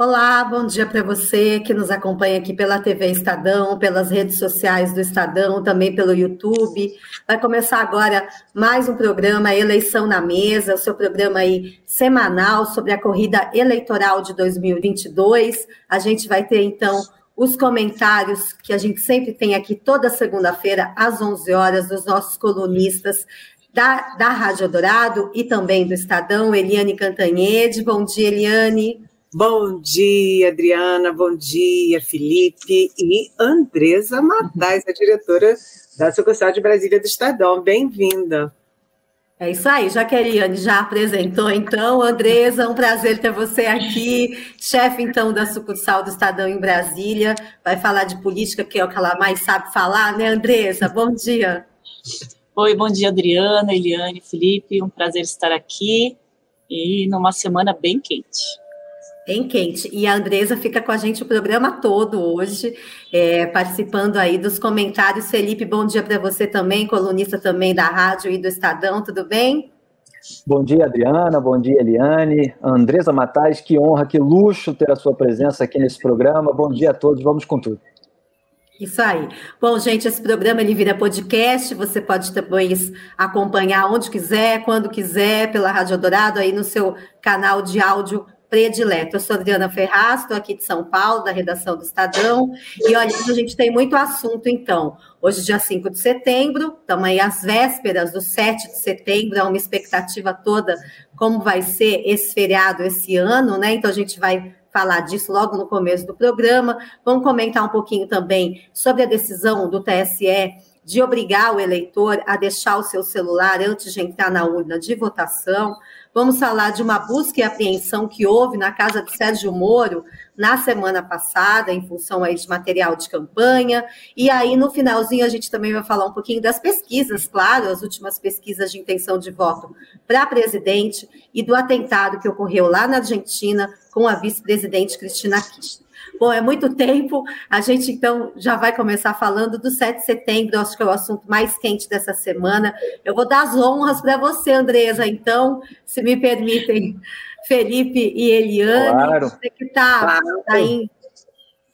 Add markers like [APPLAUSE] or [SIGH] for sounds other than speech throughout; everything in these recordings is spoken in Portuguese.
Olá, bom dia para você que nos acompanha aqui pela TV Estadão, pelas redes sociais do Estadão, também pelo YouTube. Vai começar agora mais um programa Eleição na Mesa, o seu programa aí semanal sobre a corrida eleitoral de 2022. A gente vai ter então os comentários que a gente sempre tem aqui toda segunda-feira às 11 horas dos nossos colunistas da, da Rádio Dourado e também do Estadão, Eliane Cantanhede. Bom dia, Eliane. Bom dia, Adriana. Bom dia, Felipe e Andresa Matais, a diretora da sucursal de Brasília do Estadão. Bem-vinda. É isso aí, já que a Eliane já apresentou, então, Andresa, um prazer ter você aqui, chefe, então, da sucursal do Estadão em Brasília, vai falar de política, que é o que ela mais sabe falar, né, Andresa? Bom dia. Oi, bom dia, Adriana, Eliane, Felipe, um prazer estar aqui e numa semana bem quente bem quente. E a Andresa fica com a gente o programa todo hoje, é, participando aí dos comentários. Felipe, bom dia para você também, colunista também da rádio e do Estadão, tudo bem? Bom dia, Adriana. Bom dia, Eliane. Andresa Matais, que honra, que luxo ter a sua presença aqui nesse programa. Bom dia a todos, vamos com tudo. Isso aí. Bom, gente, esse programa ele vira podcast, você pode depois acompanhar onde quiser, quando quiser, pela Rádio Dourado, aí no seu canal de áudio predileto. Eu sou Adriana Ferraz, estou aqui de São Paulo, da redação do Estadão, e olha, a gente tem muito assunto, então. Hoje, dia 5 de setembro, estamos aí às vésperas do 7 de setembro, há uma expectativa toda como vai ser esse feriado esse ano, né? Então, a gente vai falar disso logo no começo do programa. Vamos comentar um pouquinho também sobre a decisão do TSE de obrigar o eleitor a deixar o seu celular antes de entrar na urna de votação. Vamos falar de uma busca e apreensão que houve na casa de Sérgio Moro na semana passada, em função aí de material de campanha. E aí, no finalzinho, a gente também vai falar um pouquinho das pesquisas, claro, as últimas pesquisas de intenção de voto para presidente e do atentado que ocorreu lá na Argentina com a vice-presidente Cristina Kirchner. Bom, é muito tempo. A gente então já vai começar falando do 7 de setembro, acho que é o assunto mais quente dessa semana. Eu vou dar as honras para você, Andresa, então, se me permitem, Felipe e Eliane, claro. você que está claro. tá em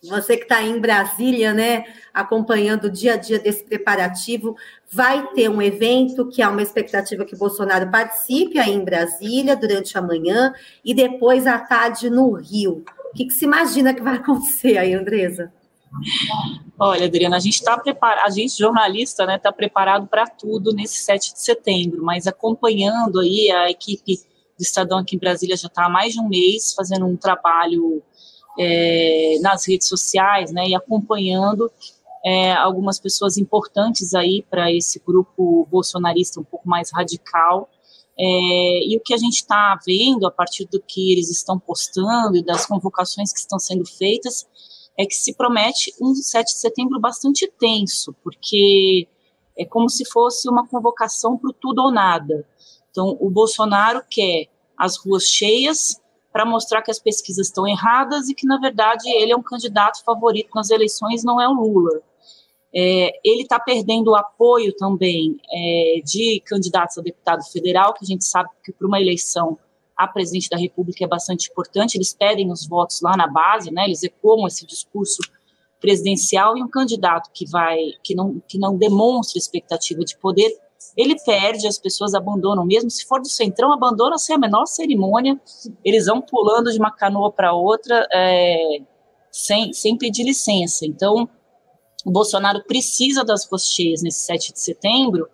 você que está em Brasília, né, acompanhando o dia a dia desse preparativo, vai ter um evento que há uma expectativa que Bolsonaro participe aí em Brasília durante a manhã e depois à tarde no Rio. O que, que se imagina que vai acontecer aí, Andresa? Olha, Adriana, a gente está preparado, a gente, jornalista, né, está preparado para tudo nesse 7 de setembro, mas acompanhando aí a equipe do Estadão aqui em Brasília já está há mais de um mês fazendo um trabalho é, nas redes sociais, né, e acompanhando é, algumas pessoas importantes aí para esse grupo bolsonarista um pouco mais radical, é, e o que a gente está vendo a partir do que eles estão postando e das convocações que estão sendo feitas é que se promete um 7 de setembro bastante tenso, porque é como se fosse uma convocação para o tudo ou nada. Então, o Bolsonaro quer as ruas cheias para mostrar que as pesquisas estão erradas e que, na verdade, ele é um candidato favorito nas eleições, não é o Lula. É, ele está perdendo o apoio também é, de candidatos a deputado federal, que a gente sabe que para uma eleição a presidente da República é bastante importante, eles pedem os votos lá na base, né, eles ecoam esse discurso presidencial e um candidato que vai que não que não demonstra expectativa de poder, ele perde, as pessoas abandonam mesmo, se for do centrão, abandona sem a menor cerimônia, eles vão pulando de uma canoa para outra é, sem, sem pedir licença. Então, o Bolsonaro precisa das cheias nesse 7 de setembro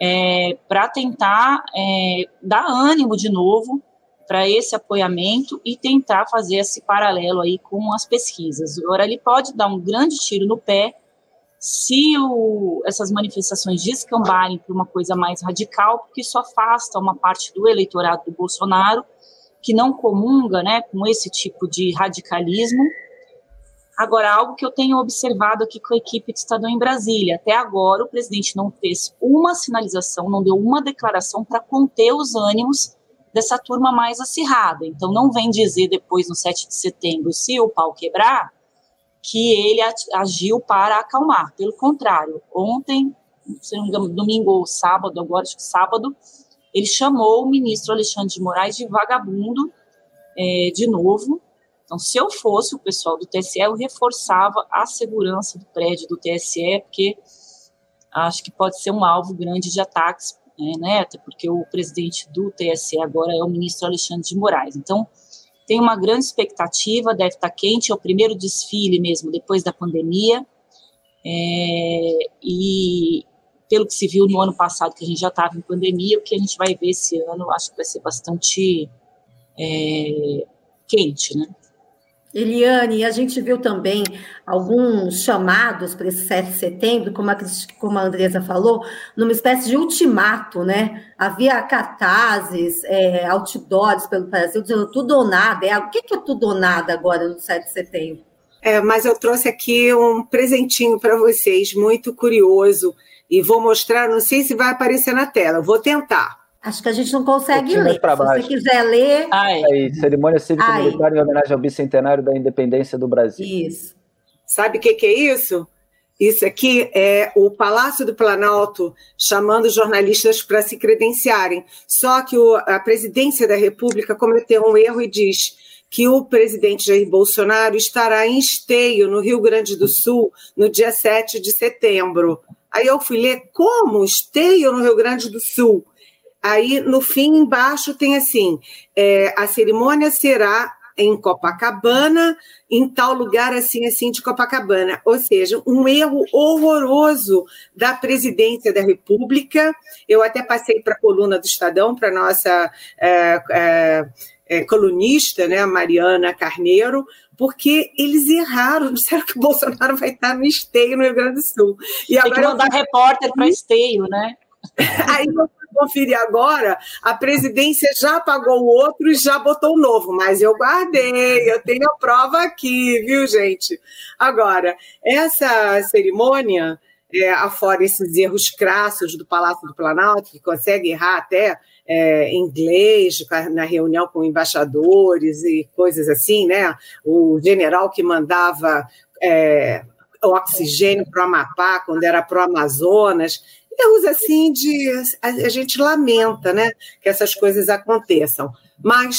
é, para tentar é, dar ânimo de novo para esse apoiamento e tentar fazer esse paralelo aí com as pesquisas. Agora, ele pode dar um grande tiro no pé se o, essas manifestações descambarem para uma coisa mais radical, porque isso afasta uma parte do eleitorado do Bolsonaro que não comunga né, com esse tipo de radicalismo Agora, algo que eu tenho observado aqui com a equipe de Estadão em Brasília, até agora o presidente não fez uma sinalização, não deu uma declaração para conter os ânimos dessa turma mais acirrada. Então, não vem dizer depois, no 7 de setembro, se o pau quebrar, que ele agiu para acalmar. Pelo contrário, ontem, se não me engano, domingo ou sábado, agora acho que sábado, ele chamou o ministro Alexandre de Moraes de vagabundo é, de novo, Então, se eu fosse o pessoal do TSE, eu reforçava a segurança do prédio do TSE, porque acho que pode ser um alvo grande de ataques, né, né até porque o presidente do TSE agora é o ministro Alexandre de Moraes. Então, tem uma grande expectativa, deve estar quente, é o primeiro desfile mesmo depois da pandemia, é, e pelo que se viu no ano passado, que a gente já estava em pandemia, o que a gente vai ver esse ano, acho que vai ser bastante é, quente, né? Eliane, a gente viu também alguns chamados para esse 7 de setembro, como a, como a Andresa falou, numa espécie de ultimato, né? Havia cartazes, é, outdoors pelo Brasil, dizendo tudo ou nada. É, o que é tudo ou nada agora no 7 de setembro? É, mas eu trouxe aqui um presentinho para vocês, muito curioso, e vou mostrar, não sei se vai aparecer na tela, vou tentar. Acho que a gente não consegue ler. Se você quiser ler. Ai. Aí, cerimônia cívico-militar em homenagem ao bicentenário da independência do Brasil. Isso. Sabe o que, que é isso? Isso aqui é o Palácio do Planalto chamando jornalistas para se credenciarem. Só que o, a presidência da República cometeu um erro e diz que o presidente Jair Bolsonaro estará em esteio no Rio Grande do Sul no dia 7 de setembro. Aí eu fui ler como esteio no Rio Grande do Sul. Aí, no fim, embaixo tem assim: é, a cerimônia será em Copacabana, em tal lugar assim, assim de Copacabana. Ou seja, um erro horroroso da presidência da República. Eu até passei para a coluna do Estadão, para a nossa é, é, é, colunista, né, Mariana Carneiro, porque eles erraram, disseram que o Bolsonaro vai estar no esteio no Rio Grande do Sul. E Tem que mandar eu... repórter para esteio, né? Aí eu conferir agora, a presidência já pagou o outro e já botou o novo, mas eu guardei, eu tenho a prova aqui, viu, gente? Agora, essa cerimônia, é, afora esses erros crassos do Palácio do Planalto, que consegue errar até é, inglês na reunião com embaixadores e coisas assim, né? O general que mandava é, oxigênio para o Amapá, quando era para o Amazonas erros assim de a, a gente lamenta, né, que essas coisas aconteçam. Mas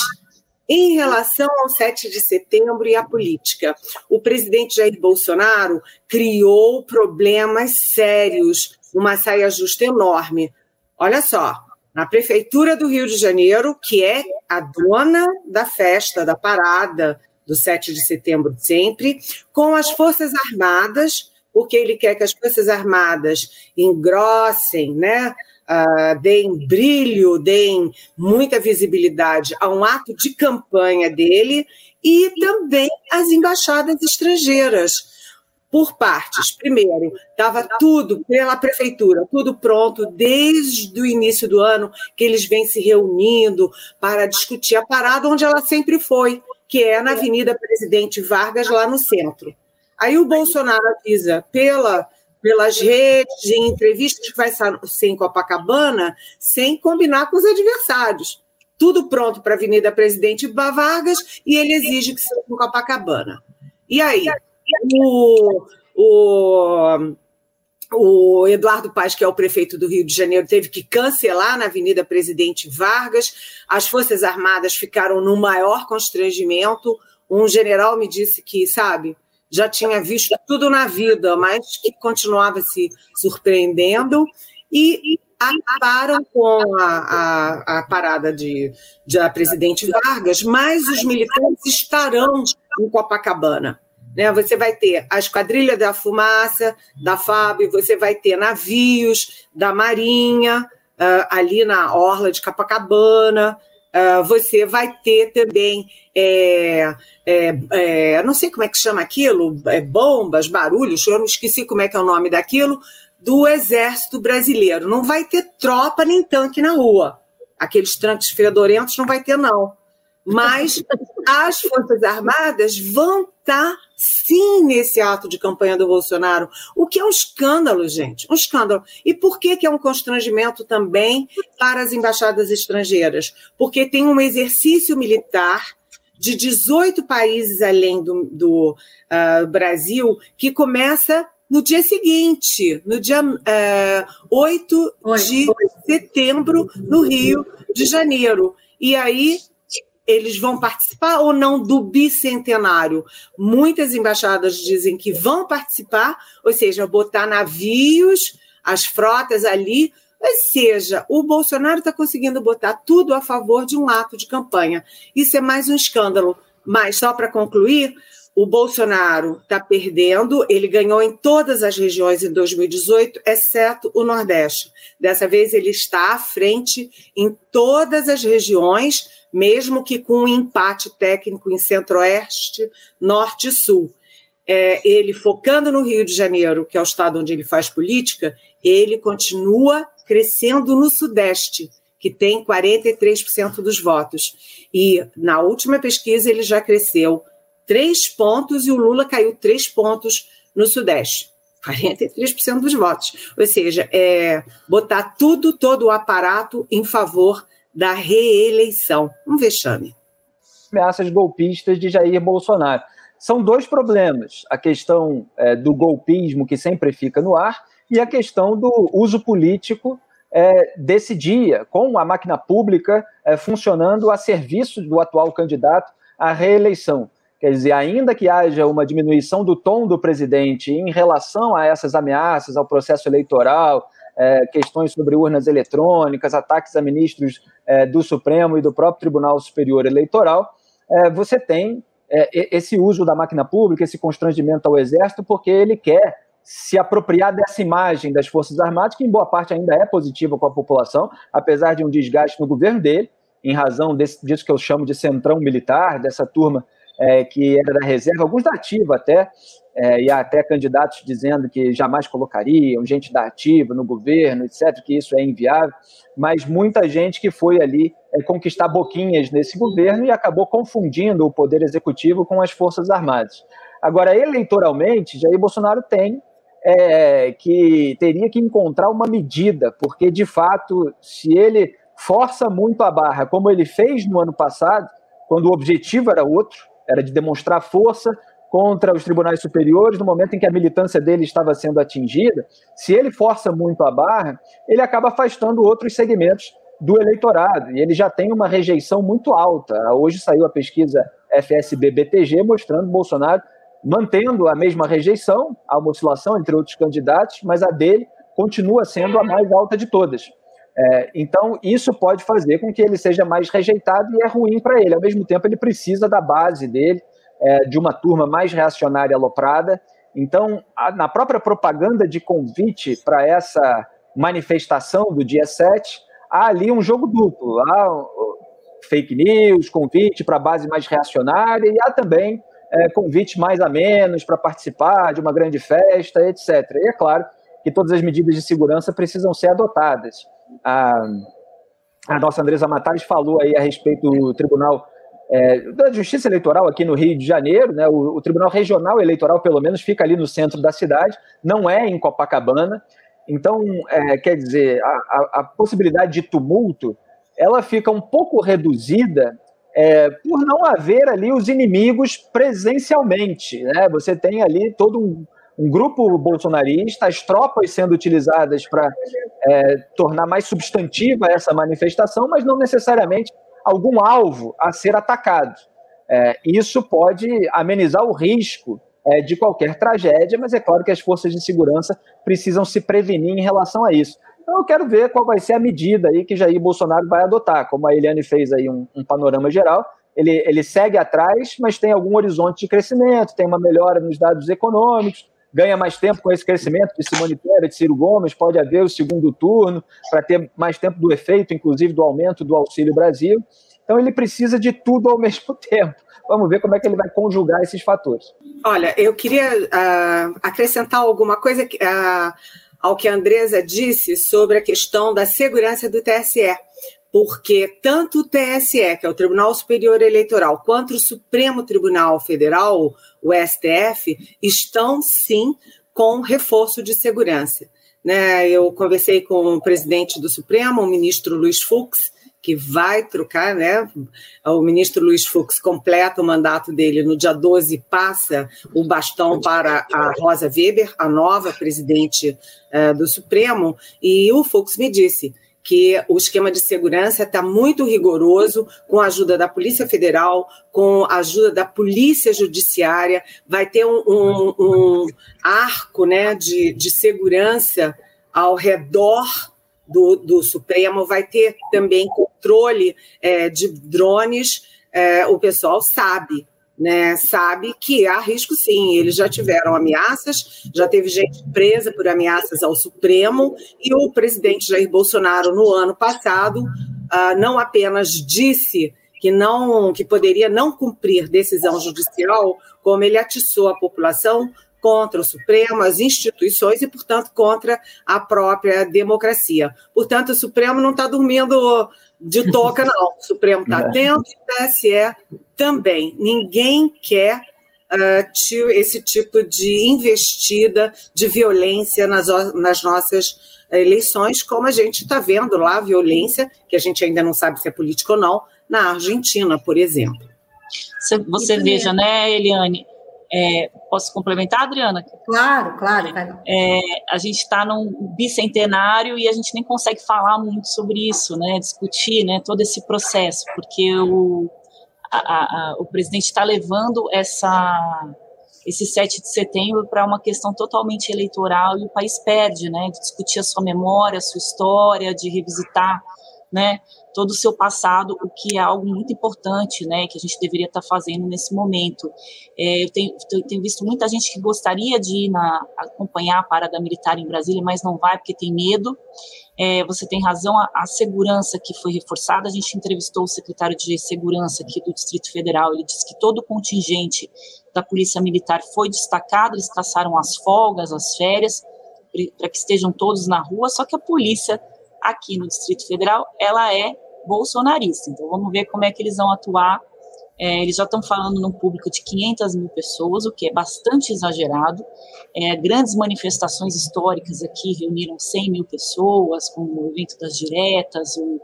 em relação ao 7 de setembro e à política, o presidente Jair Bolsonaro criou problemas sérios, uma saia justa enorme. Olha só, na prefeitura do Rio de Janeiro, que é a dona da festa, da parada do 7 de setembro sempre, com as Forças Armadas porque ele quer que as Forças Armadas engrossem, né? Uh, deem brilho, deem muita visibilidade a um ato de campanha dele e também as embaixadas estrangeiras. Por partes. Primeiro, estava tudo pela prefeitura, tudo pronto desde o início do ano, que eles vêm se reunindo para discutir a parada onde ela sempre foi, que é na Avenida Presidente Vargas, lá no centro. Aí o Bolsonaro avisa pela, pelas redes, em entrevistas que vai ser em Copacabana, sem combinar com os adversários. Tudo pronto para a Avenida Presidente Vargas e ele exige que seja em Copacabana. E aí, o, o, o Eduardo Paz, que é o prefeito do Rio de Janeiro, teve que cancelar na Avenida Presidente Vargas. As Forças Armadas ficaram no maior constrangimento. Um general me disse que, sabe, já tinha visto tudo na vida, mas que continuava se surpreendendo e acabaram com a, a, a parada de, de a presidente Vargas, mas os militantes estarão em Copacabana. Né? Você vai ter a Esquadrilha da Fumaça, da FAB, você vai ter navios da Marinha, uh, ali na Orla de Copacabana, uh, você vai ter também é, é, é, não sei como é que chama aquilo, é, bombas, barulhos, eu não esqueci como é que é o nome daquilo, do Exército Brasileiro. Não vai ter tropa nem tanque na rua. Aqueles tanques fedorentos não vai ter, não. Mas as Forças Armadas vão estar, tá, sim, nesse ato de campanha do Bolsonaro, o que é um escândalo, gente, um escândalo. E por que, que é um constrangimento também para as embaixadas estrangeiras? Porque tem um exercício militar de 18 países além do, do uh, Brasil, que começa no dia seguinte, no dia uh, 8 Oi. de setembro, no Rio de Janeiro. E aí eles vão participar ou não do bicentenário? Muitas embaixadas dizem que vão participar, ou seja, botar navios, as frotas ali. Ou seja, o Bolsonaro está conseguindo botar tudo a favor de um ato de campanha. Isso é mais um escândalo. Mas, só para concluir, o Bolsonaro está perdendo, ele ganhou em todas as regiões em 2018, exceto o Nordeste. Dessa vez ele está à frente em todas as regiões, mesmo que com um empate técnico em Centro-Oeste, Norte e Sul. É, ele focando no Rio de Janeiro, que é o estado onde ele faz política, ele continua crescendo no Sudeste, que tem 43% dos votos. E na última pesquisa ele já cresceu três pontos e o Lula caiu três pontos no Sudeste. 43% dos votos. Ou seja, é botar tudo, todo o aparato em favor da reeleição. Um vexame. Ameaças golpistas de Jair Bolsonaro. São dois problemas: a questão é, do golpismo, que sempre fica no ar, e a questão do uso político é, desse dia, com a máquina pública é, funcionando a serviço do atual candidato à reeleição. Quer dizer, ainda que haja uma diminuição do tom do presidente em relação a essas ameaças ao processo eleitoral, é, questões sobre urnas eletrônicas, ataques a ministros é, do Supremo e do próprio Tribunal Superior Eleitoral, é, você tem é, esse uso da máquina pública, esse constrangimento ao Exército, porque ele quer se apropriar dessa imagem das Forças Armadas, que em boa parte ainda é positiva com a população, apesar de um desgaste no governo dele, em razão desse, disso que eu chamo de centrão militar, dessa turma é, que era da reserva, alguns da ativa até, é, e até candidatos dizendo que jamais colocariam gente da ativa no governo, etc., que isso é inviável, mas muita gente que foi ali é, conquistar boquinhas nesse governo e acabou confundindo o poder executivo com as Forças Armadas. Agora, eleitoralmente, Jair Bolsonaro tem é, que teria que encontrar uma medida, porque de fato, se ele força muito a barra, como ele fez no ano passado, quando o objetivo era outro, era de demonstrar força contra os tribunais superiores no momento em que a militância dele estava sendo atingida, se ele força muito a barra, ele acaba afastando outros segmentos do eleitorado, e ele já tem uma rejeição muito alta. Hoje saiu a pesquisa FSB-BTG mostrando Bolsonaro mantendo a mesma rejeição, uma oscilação entre outros candidatos, mas a dele continua sendo a mais alta de todas. É, então, isso pode fazer com que ele seja mais rejeitado e é ruim para ele. Ao mesmo tempo, ele precisa da base dele, é, de uma turma mais reacionária aloprada. Então, a, na própria propaganda de convite para essa manifestação do dia 7, há ali um jogo duplo. Há fake news, convite para a base mais reacionária, e há também é, convite mais a menos para participar de uma grande festa, etc. E é claro que todas as medidas de segurança precisam ser adotadas a, a nossa Andresa Matares falou aí a respeito do Tribunal é, da Justiça Eleitoral aqui no Rio de Janeiro, né, o, o, Tribunal Regional Eleitoral, pelo menos, fica ali no centro da cidade, não é em Copacabana. Então, é, quer dizer, a, a, a, possibilidade de tumulto ela fica um pouco reduzida é, por não haver ali os inimigos presencialmente. Né? Você tem ali todo um, um grupo bolsonarista, as tropas sendo utilizadas para é, tornar mais substantiva essa manifestação, mas não necessariamente algum alvo a ser atacado. É, isso pode amenizar o risco é, de qualquer tragédia, mas é claro que as forças de segurança precisam se prevenir em relação a isso. Então eu quero ver qual vai ser a medida aí que Jair Bolsonaro vai adotar. Como a Eliane fez aí um, um panorama geral, ele, ele segue atrás, mas tem algum horizonte de crescimento, tem uma melhora nos dados econômicos, ganha mais tempo com esse crescimento de Simone Tebet, de Ciro Gomes, pode haver o segundo turno para ter mais tempo do efeito, inclusive do aumento do Auxílio Brasil. Então ele precisa de tudo ao [LAUGHS] mesmo tempo. Vamos ver como é que ele vai conjugar esses fatores. Olha, eu queria uh, acrescentar alguma coisa uh, ao que a Andresa disse sobre a questão da segurança do TSE porque tanto o TSE, que é o Tribunal Superior Eleitoral, quanto o Supremo Tribunal Federal, o STF, estão sim com reforço de segurança. Né? Eu conversei com o presidente do Supremo, o ministro Luiz Fux, que vai trocar, né? O ministro Luiz Fux completa o mandato dele no dia 12, passa o bastão para a Rosa Weber, a nova presidente uh, do Supremo, e o Fux me disse que o esquema de segurança está muito rigoroso, com a ajuda da Polícia Federal, com a ajuda da Polícia Judiciária, vai ter um, um, um arco né, de, de segurança ao redor do, do Supremo, vai ter também controle é, de drones, é, o pessoal sabe né, sabe que há risco sim. Eles já tiveram ameaças, já teve gente presa por ameaças ao Supremo, e o presidente Jair Bolsonaro, no ano passado, uh, não apenas disse que não que poderia não cumprir decisão judicial, como ele atiçou a população contra o Supremo, as instituições e, portanto, contra a própria democracia. Portanto, o Supremo não está dormindo de toca, não. O Supremo está é. atento e o TSE também. Ninguém quer uh, esse tipo de investida de violência nas, nas nossas eleições, como a gente está vendo lá, a violência, que a gente ainda não sabe se é política ou não, na Argentina, por exemplo. Você, você veja, né, Eliane, é, posso complementar, Adriana? Claro, claro. É, a gente está num bicentenário e a gente nem consegue falar muito sobre isso, né? Discutir, né? Todo esse processo, porque o, a, a, o presidente está levando essa esse 7 de setembro para uma questão totalmente eleitoral e o país perde, né? De discutir a sua memória, a sua história, de revisitar, né? todo o seu passado, o que é algo muito importante, né, que a gente deveria estar fazendo nesse momento. É, eu, tenho, tenho, visto muita gente que gostaria de ir na, acompanhar a parada militar em Brasília, mas não vai porque tem medo. É, você tem razão, a, a, segurança que foi reforçada, a gente entrevistou o secretário de Segurança aqui do Distrito Federal, ele disse que todo o contingente da Polícia Militar foi destacado, eles caçaram as folgas, as férias, para que estejam todos na rua, só que a polícia aqui no Distrito Federal, ela é bolsonarista. Então vamos ver como é que eles vão atuar. É, eles já estão falando num público de 500 mil pessoas, o que é bastante exagerado. É, grandes manifestações históricas aqui reuniram 100 mil pessoas, como o evento das diretas, o,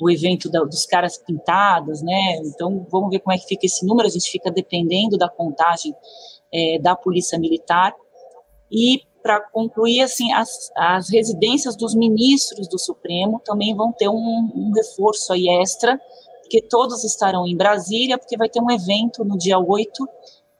o evento da, dos caras pintadas, né? Então vamos ver como é que fica esse número. A gente fica dependendo da contagem é, da polícia militar. E para concluir, assim, as, as residências dos ministros do Supremo também vão ter um, um reforço aí extra, porque todos estarão em Brasília, porque vai ter um evento no dia 8,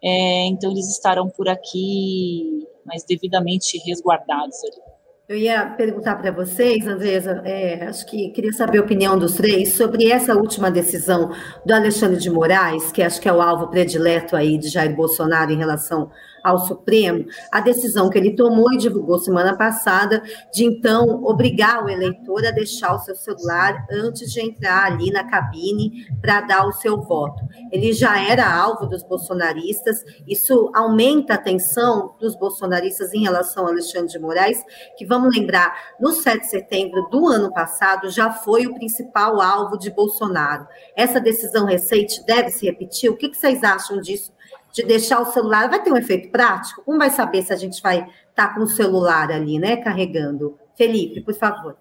é, então eles estarão por aqui, mas devidamente resguardados ali. Eu ia perguntar para vocês, Andresa, é, acho que queria saber a opinião dos três sobre essa última decisão do Alexandre de Moraes, que acho que é o alvo predileto aí de Jair Bolsonaro em relação ao Supremo a decisão que ele tomou e divulgou semana passada de então obrigar o eleitor a deixar o seu celular antes de entrar ali na cabine para dar o seu voto. Ele já era alvo dos bolsonaristas, isso aumenta a tensão dos bolsonaristas em relação a Alexandre de Moraes, que vamos lembrar, no 7 de setembro do ano passado já foi o principal alvo de Bolsonaro. Essa decisão recente deve se repetir? O que vocês acham disso de deixar o celular, vai ter um efeito prático? Como vai saber se a gente vai estar tá com o celular ali, né, carregando? Felipe, por favor.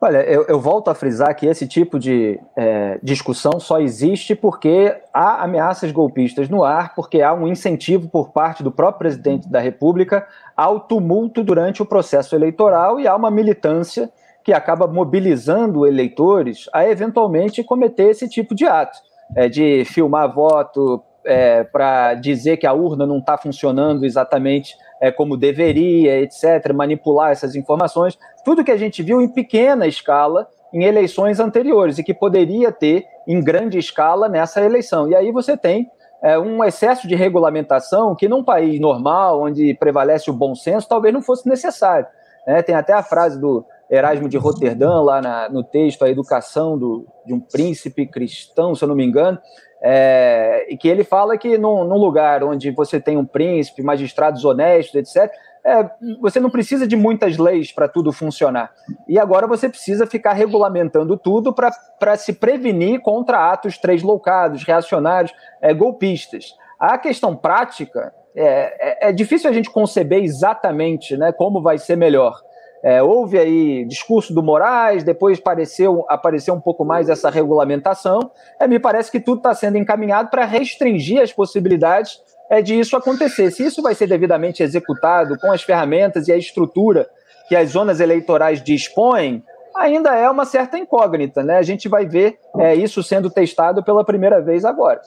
Olha, eu, eu volto a frisar que esse tipo de é, discussão só existe porque há ameaças golpistas no ar, porque há um incentivo por parte do próprio presidente da República ao tumulto durante o processo eleitoral e há uma militância que acaba mobilizando eleitores a eventualmente cometer esse tipo de ato. É, de filmar voto, é, para dizer que a urna não está funcionando exatamente é, como deveria, etc., manipular essas informações, tudo que a gente viu em pequena escala em eleições anteriores e que poderia ter em grande escala nessa eleição. E aí você tem é, um excesso de regulamentação que, num país normal, onde prevalece o bom senso, talvez não fosse necessário. Né? Tem até a frase do Erasmo de Roterdã, lá na, no texto, A Educação do, de um Príncipe Cristão, se eu não me engano, é, e que ele fala que num, num, lugar onde você tem um príncipe, magistrados honestos, etc., é, você não precisa de muitas leis para tudo funcionar. E agora você precisa ficar regulamentando tudo para se prevenir contra atos loucados, reacionários, é, golpistas. A questão prática é, é, é difícil a gente conceber exatamente né, como vai ser melhor. É, houve aí discurso do Moraes, depois apareceu, apareceu um pouco mais essa regulamentação. É, me parece que tudo está sendo encaminhado para restringir as possibilidades é, de isso acontecer. Se isso vai ser devidamente executado com as ferramentas e a estrutura que as zonas eleitorais dispõem, ainda é uma certa incógnita, né? A gente vai ver é, isso sendo testado pela primeira vez agora.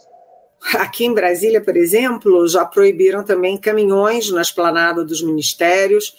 Aqui em Brasília, por exemplo, já proibiram também caminhões na esplanada dos ministérios,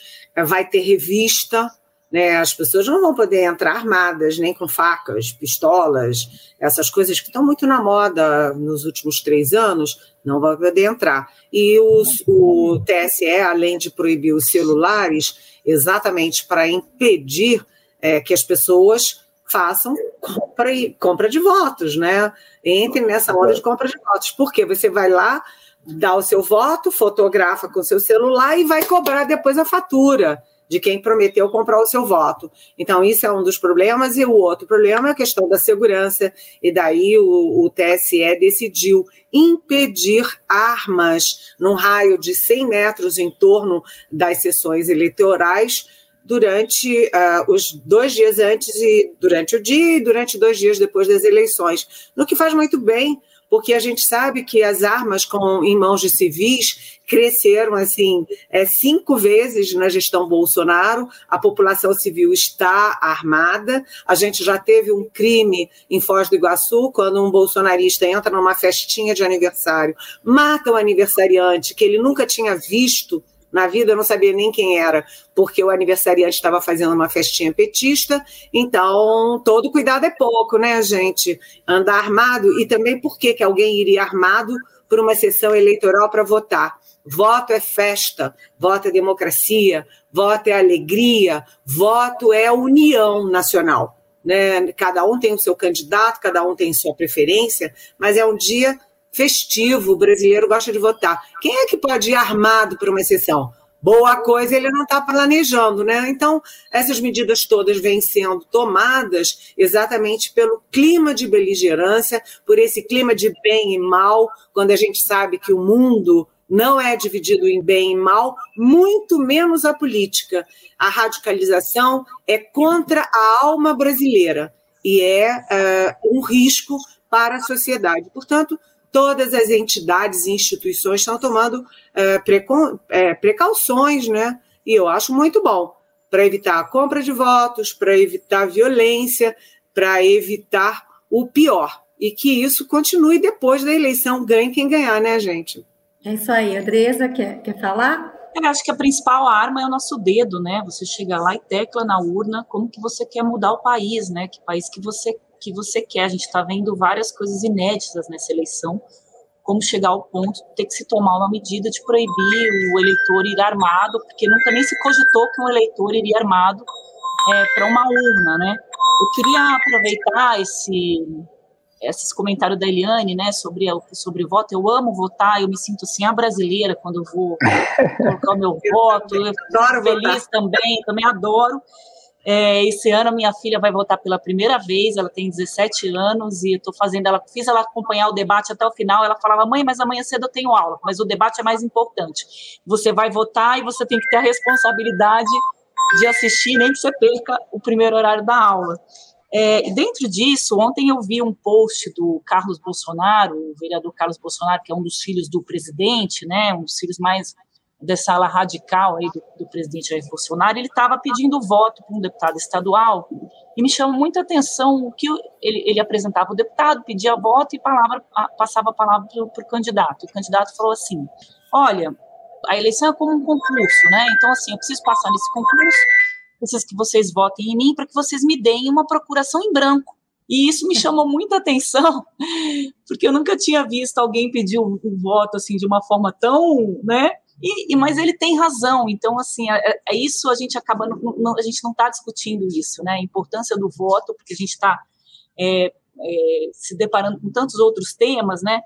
vai ter revista, né? As pessoas não vão poder entrar armadas, nem com facas, pistolas, essas coisas que estão muito na moda nos últimos três anos, não vão poder entrar. E os, o TSE, além de proibir os celulares, exatamente para impedir é, que as pessoas façam compra, compra de votos, né? Entre nessa onda de compra de votos. Porque você vai lá, dá o seu voto, fotografa com o seu celular e vai cobrar depois a fatura de quem prometeu comprar o seu voto. Então, isso é um dos problemas, e o outro problema é a questão da segurança, e daí o, o TSE decidiu impedir armas num raio de 100 metros em torno das sessões eleitorais durante uh, os dois dias antes e durante o dia e durante dois dias depois das eleições, no que faz muito bem, porque a gente sabe que as armas com, em mãos de civis cresceram assim é, cinco vezes na gestão Bolsonaro. A população civil está armada. A gente já teve um crime em Foz do Iguaçu, quando um bolsonarista entra numa festinha de aniversário, mata o aniversariante que ele nunca tinha visto na vida eu não sabia nem quem era, porque o aniversariante estava fazendo uma festinha petista. Então, todo cuidado é pouco, né, gente? Andar armado e também por que, que alguém iria armado por uma sessão eleitoral para votar? Voto é festa, voto é democracia, voto é alegria, voto é união nacional. Né? Cada um tem o seu candidato, cada um tem sua preferência, mas é um dia festivo, o brasileiro gosta de votar. Quem é que pode ir armado para uma sessão? Boa coisa ele não está planejando, né? Então, essas medidas todas vêm sendo tomadas exatamente pelo clima de beligerância, por esse clima de bem e mal, quando a gente sabe que o mundo não é dividido em bem e mal, muito menos a política. A radicalização é contra a alma brasileira e é uh, um risco para a sociedade. Portanto, todas as entidades e instituições estão tomando é, é, precauções, né? E eu acho muito bom para evitar a compra de votos, para evitar violência, para evitar o pior. E que isso continue depois da eleição, ganhe quem ganhar, né, gente? É isso aí. Andresa, quer, quer falar? Eu acho que a principal arma é o nosso dedo, né? Você chega lá e tecla na urna como que você quer mudar o país, né? Que país que você que você quer. A gente está vendo várias coisas inéditas nessa eleição, como chegar ao ponto de ter que se tomar uma medida de proibir o eleitor ir armado, porque nunca nem se cogitou que um eleitor iria armado é, para uma urna, né? Eu queria aproveitar esse esses comentários da Eliane, né, sobre sobre voto. Eu amo votar, eu me sinto assim a brasileira quando eu vou [LAUGHS] colocar o meu voto. Eu fico feliz votar. também, também adoro. É, esse ano minha filha vai votar pela primeira vez, ela tem 17 anos e eu tô fazendo ela, fiz ela acompanhar o debate até o final. Ela falava: "Mãe, mas amanhã cedo eu tenho aula, mas o debate é mais importante. Você vai votar e você tem que ter a responsabilidade de assistir, nem que você perca o primeiro horário da aula". É, dentro disso, ontem eu vi um post do Carlos Bolsonaro, o vereador Carlos Bolsonaro, que é um dos filhos do presidente, né, um dos filhos mais dessa ala radical aí do, do presidente Bolsonaro, ele estava pedindo voto para um deputado estadual e me chamou muita atenção o que ele, ele apresentava o deputado, pedia voto e palavra, passava a palavra para o candidato. O candidato falou assim: Olha, a eleição é como um concurso, né? Então, assim, eu preciso passar nesse concurso, preciso que vocês votem em mim para que vocês me deem uma procuração em branco. E isso me chamou muita atenção, [LAUGHS] porque eu nunca tinha visto alguém pedir um, um voto assim de uma forma tão, né, e, e, mas ele tem razão, então, assim, é, é, é isso a gente acaba, não, não, a gente não está discutindo isso, né? A importância do voto, porque a gente está é, é, se deparando com tantos outros temas, né?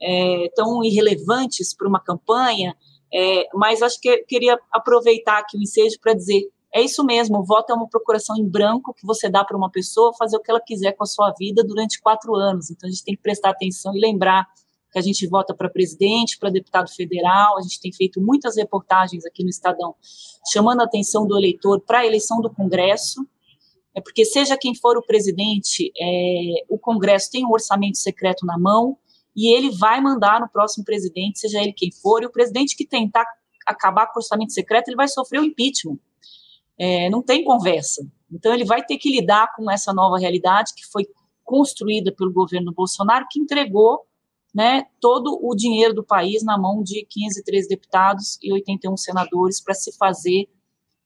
É, tão irrelevantes para uma campanha, é, mas acho que queria aproveitar aqui o ensejo para dizer é isso mesmo, o voto é uma procuração em branco que você dá para uma pessoa fazer o que ela quiser com a sua vida durante quatro anos. Então a gente tem que prestar atenção e lembrar que a gente vota para presidente, para deputado federal, a gente tem feito muitas reportagens aqui no Estadão, chamando a atenção do eleitor para a eleição do Congresso, é porque seja quem for o presidente, é, o Congresso tem um orçamento secreto na mão e ele vai mandar no próximo presidente, seja ele quem for, e o presidente que tentar acabar com o orçamento secreto, ele vai sofrer o impeachment. É, não tem conversa. Então, ele vai ter que lidar com essa nova realidade que foi construída pelo governo Bolsonaro, que entregou né, todo o dinheiro do país na mão de 503 deputados e 81 senadores para se fazer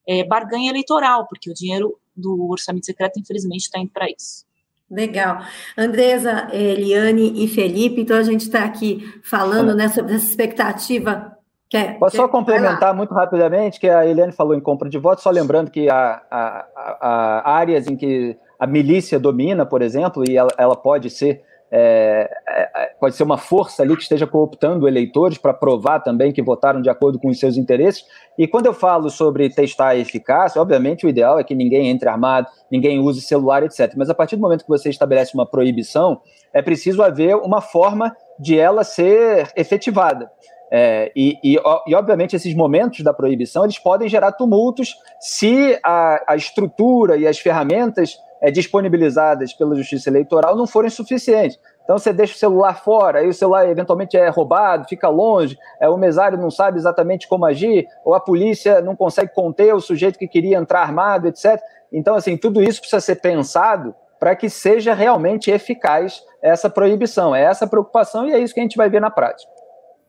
é, barganha eleitoral, porque o dinheiro do orçamento secreto, infelizmente, está indo para isso. Legal. Andresa, Eliane e Felipe, então a gente está aqui falando né, sobre essa expectativa. Quer, Posso quer... só complementar muito rapidamente, que a Eliane falou em compra de votos, só lembrando que há, há, há áreas em que a milícia domina, por exemplo, e ela, ela pode ser é, é, pode ser uma força ali que esteja cooptando eleitores para provar também que votaram de acordo com os seus interesses. E quando eu falo sobre testar a eficácia, obviamente o ideal é que ninguém entre armado, ninguém use celular, etc. Mas a partir do momento que você estabelece uma proibição, é preciso haver uma forma de ela ser efetivada. É, e, e, e, obviamente, esses momentos da proibição eles podem gerar tumultos se a, a estrutura e as ferramentas é, disponibilizadas pela Justiça Eleitoral não forem suficientes. Então você deixa o celular fora, aí o celular eventualmente é roubado, fica longe, é, o mesário não sabe exatamente como agir, ou a polícia não consegue conter o sujeito que queria entrar armado, etc. Então, assim, tudo isso precisa ser pensado para que seja realmente eficaz essa proibição. É essa preocupação e é isso que a gente vai ver na prática.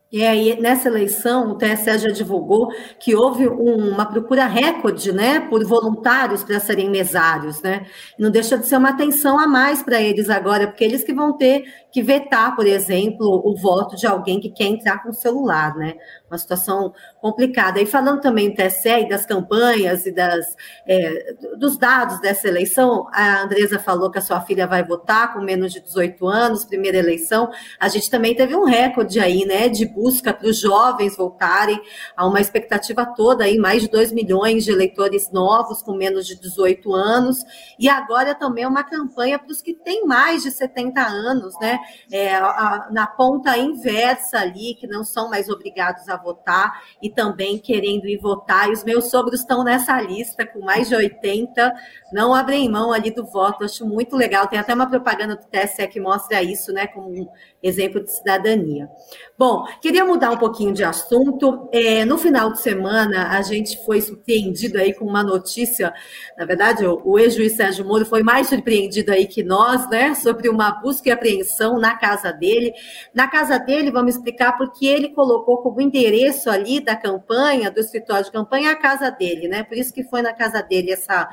E aí, nessa eleição, o TSE já divulgou que houve um, uma procura recorde, né, por voluntários para serem mesários, né? Não deixa de ser uma atenção a mais para eles agora, porque eles que vão ter que vetar, por exemplo, o voto de alguém que quer entrar com o celular, né? Uma situação complicada. E falando também do TSE e das campanhas e das, é, dos dados dessa eleição, a Andresa falou que a sua filha vai votar com menos de 18 anos, primeira eleição. A gente também teve um recorde aí, né, de busca para os jovens voltarem. Há uma expectativa toda aí, mais de 2 milhões de eleitores novos com menos de 18 anos. E agora também é uma campanha para os que têm mais de 70 anos, né? é, a, na ponta inversa ali, que não são mais obrigados a votar e também querendo ir votar. E os meus sogros estão nessa lista, com mais de 80, não abrem mão ali do voto. Acho muito legal. Tem até uma propaganda do TSE que mostra isso, né, como exemplo de cidadania. Bom, queria mudar um pouquinho de assunto. É, no final de semana, a gente foi surpreendido aí com uma notícia. Na verdade, o, o ex-juiz Sérgio Moro foi mais surpreendido aí que nós, né, sobre uma busca e apreensão na casa dele. Na casa dele, vamos explicar porque ele colocou como endereço ali da campanha, do escritório de campanha, a casa dele, né? Por isso que foi na casa dele essa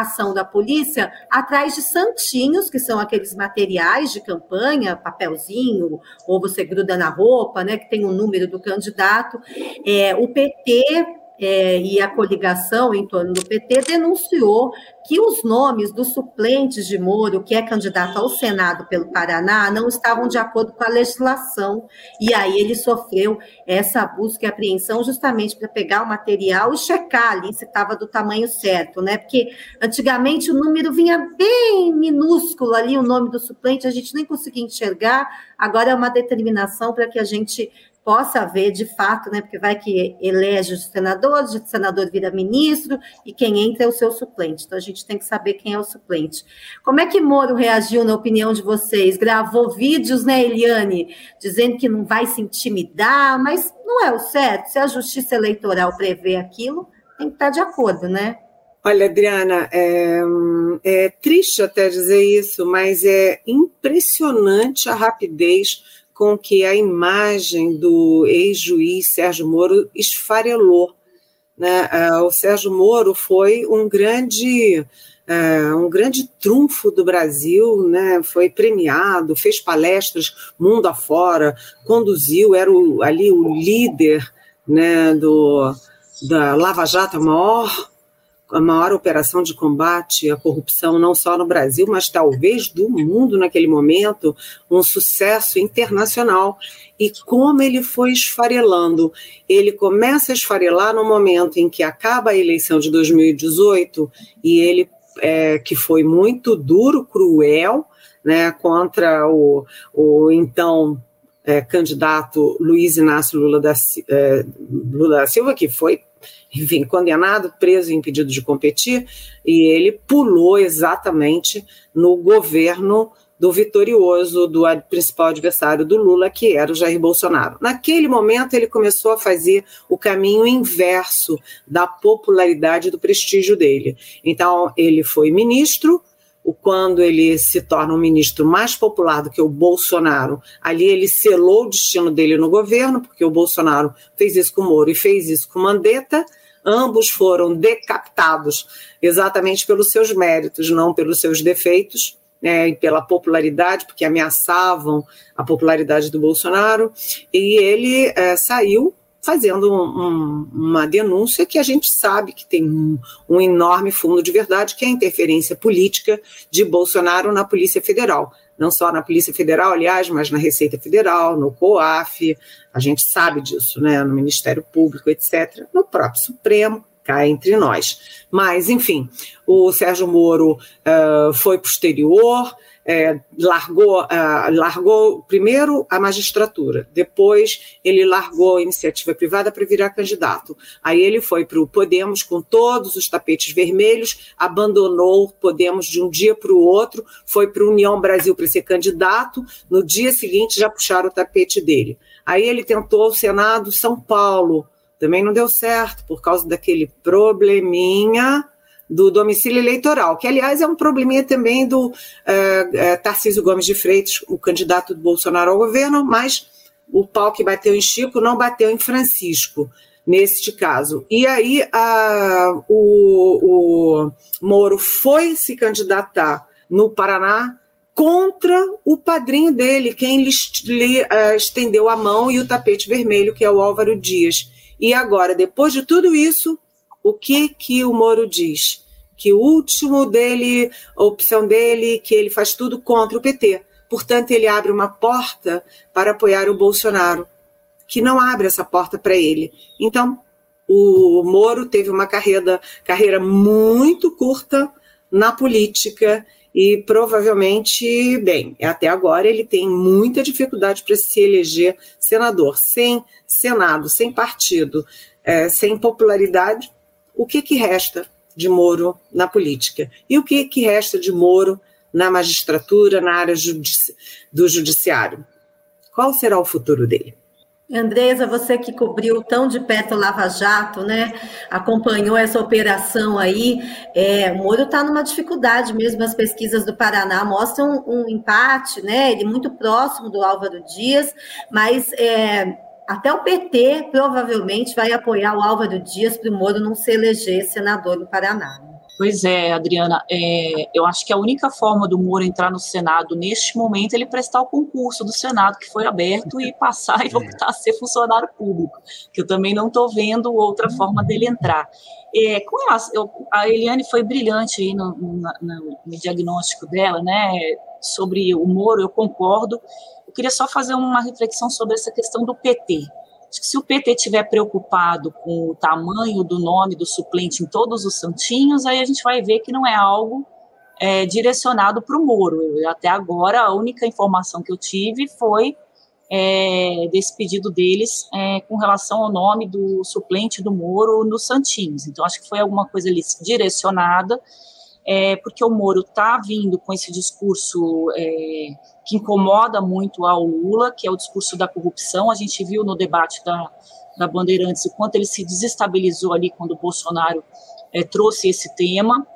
ação da polícia atrás de santinhos, que são aqueles materiais de campanha, papelzinho, ou você gruda na roupa, né, que tem o número do candidato. É, o PT é, e a coligação em torno do PT denunciou que os nomes dos suplentes de Moro, que é candidato ao Senado pelo Paraná, não estavam de acordo com a legislação. E aí ele sofreu essa busca e apreensão justamente para pegar o material e checar ali se estava do tamanho certo, né? Porque antigamente o número vinha bem minúsculo ali, o nome do suplente, a gente nem conseguia enxergar. Agora é uma determinação para que a gente possa haver de fato, né, porque vai que elege os senadores, o senador vira ministro e quem entra é o seu suplente. Então a gente tem que saber quem é o suplente. Como é que Moro reagiu, na opinião de vocês? Gravou vídeos, né, Eliane, dizendo que não vai se intimidar, mas não é o certo. Se a justiça eleitoral prevê aquilo, tem que estar de acordo, né? Olha, Adriana, é, é triste até dizer isso, mas é impressionante a rapidez com que a imagem do ex-juiz Sérgio Moro esfarelou. Né? É, o Sérgio Moro foi um grande é, um grande trunfo do Brasil, né? foi premiado, fez palestras mundo afora, conduziu, era o, ali o líder né, do, da Lava Jato, a maior a maior operação de combate à corrupção, não só no Brasil, mas talvez do mundo naquele momento, um sucesso internacional. E como ele foi esfarelando. Ele começa a esfarelar no momento em que acaba a eleição de 2018 e ele, é, que foi muito duro, cruel, né, contra o, o então é, candidato Luiz Inácio Lula da, é, Lula da Silva, que foi enfim, condenado, preso e impedido de competir, e ele pulou exatamente no governo do vitorioso, do principal adversário do Lula, que era o Jair Bolsonaro. Naquele momento, ele começou a fazer o caminho inverso da popularidade do prestígio dele. Então, ele foi ministro, quando ele se torna um ministro mais popular do que o Bolsonaro, ali ele selou o destino dele no governo, porque o Bolsonaro fez isso com o Moro e fez isso com Mandetta. Ambos foram decapitados exatamente pelos seus méritos, não pelos seus defeitos. Né, e pela popularidade, porque ameaçavam a popularidade do Bolsonaro, e ele é, saiu fazendo um, uma denúncia que a gente sabe que tem um, um, enorme fundo de verdade, que é a interferência política de Bolsonaro na Polícia Federal. Não só na Polícia Federal, aliás, mas na Receita Federal, no COAF, a gente sabe disso, né? no Ministério Público, etc., no próprio Supremo, cá entre nós. Mas, enfim, o Sérgio Moro uh, foi posterior, é, largou, largou primeiro a magistratura, depois ele largou a iniciativa privada para virar candidato. Aí ele foi para o Podemos com todos os tapetes vermelhos, abandonou o Podemos de um dia para o outro, foi para o União Brasil para ser candidato, no dia seguinte já puxaram o tapete dele. Aí ele tentou o Senado São Paulo, também não deu certo, por causa daquele probleminha do domicílio eleitoral, que, aliás, é um probleminha também do uh, Tarcísio Gomes de Freitas, o candidato do Bolsonaro ao governo, mas o pau que bateu em Chico não bateu em Francisco, neste caso. E aí uh, o, o Moro foi se candidatar no Paraná contra o padrinho dele, quem lhe, lhe uh, estendeu a mão e o tapete vermelho, que é o Álvaro Dias. E agora, depois de tudo isso, o que que o Moro diz? Que o último dele, a opção dele, que ele faz tudo contra o PT. Portanto, ele abre uma porta para apoiar o Bolsonaro, que não abre essa porta para ele. Então, o Moro teve uma carreira, carreira muito curta na política e provavelmente, bem, até agora ele tem muita dificuldade para se eleger senador. Sem Senado, sem partido, é, sem popularidade, o que, que resta de Moro na política? E o que, que resta de Moro na magistratura, na área judici do judiciário? Qual será o futuro dele? Andresa, você que cobriu tão de perto o Lava Jato, né? Acompanhou essa operação aí. É, o Moro está numa dificuldade mesmo. As pesquisas do Paraná mostram um empate, né? Ele muito próximo do Álvaro Dias, mas é, até o PT provavelmente vai apoiar o Álvaro Dias para o Moro não se eleger senador no Paraná. Pois é, Adriana, é, eu acho que a única forma do Moro entrar no Senado neste momento é ele prestar o concurso do Senado que foi aberto e passar e [LAUGHS] voltar a ser funcionário público, que eu também não estou vendo outra forma dele entrar. É, com relação, a Eliane foi brilhante aí no, no, no diagnóstico dela, né, sobre o Moro, eu concordo, eu queria só fazer uma reflexão sobre essa questão do PT. Acho que se o PT estiver preocupado com o tamanho do nome do suplente em todos os santinhos, aí a gente vai ver que não é algo é, direcionado para o Moro. Eu, até agora, a única informação que eu tive foi é, desse pedido deles é, com relação ao nome do suplente do Moro no Santinhos. Então, acho que foi alguma coisa ali direcionada é, porque o Moro está vindo com esse discurso é, que incomoda muito ao Lula, que é o discurso da corrupção. A gente viu no debate da, da Bandeirantes o quanto ele se desestabilizou ali quando o Bolsonaro é, trouxe esse tema.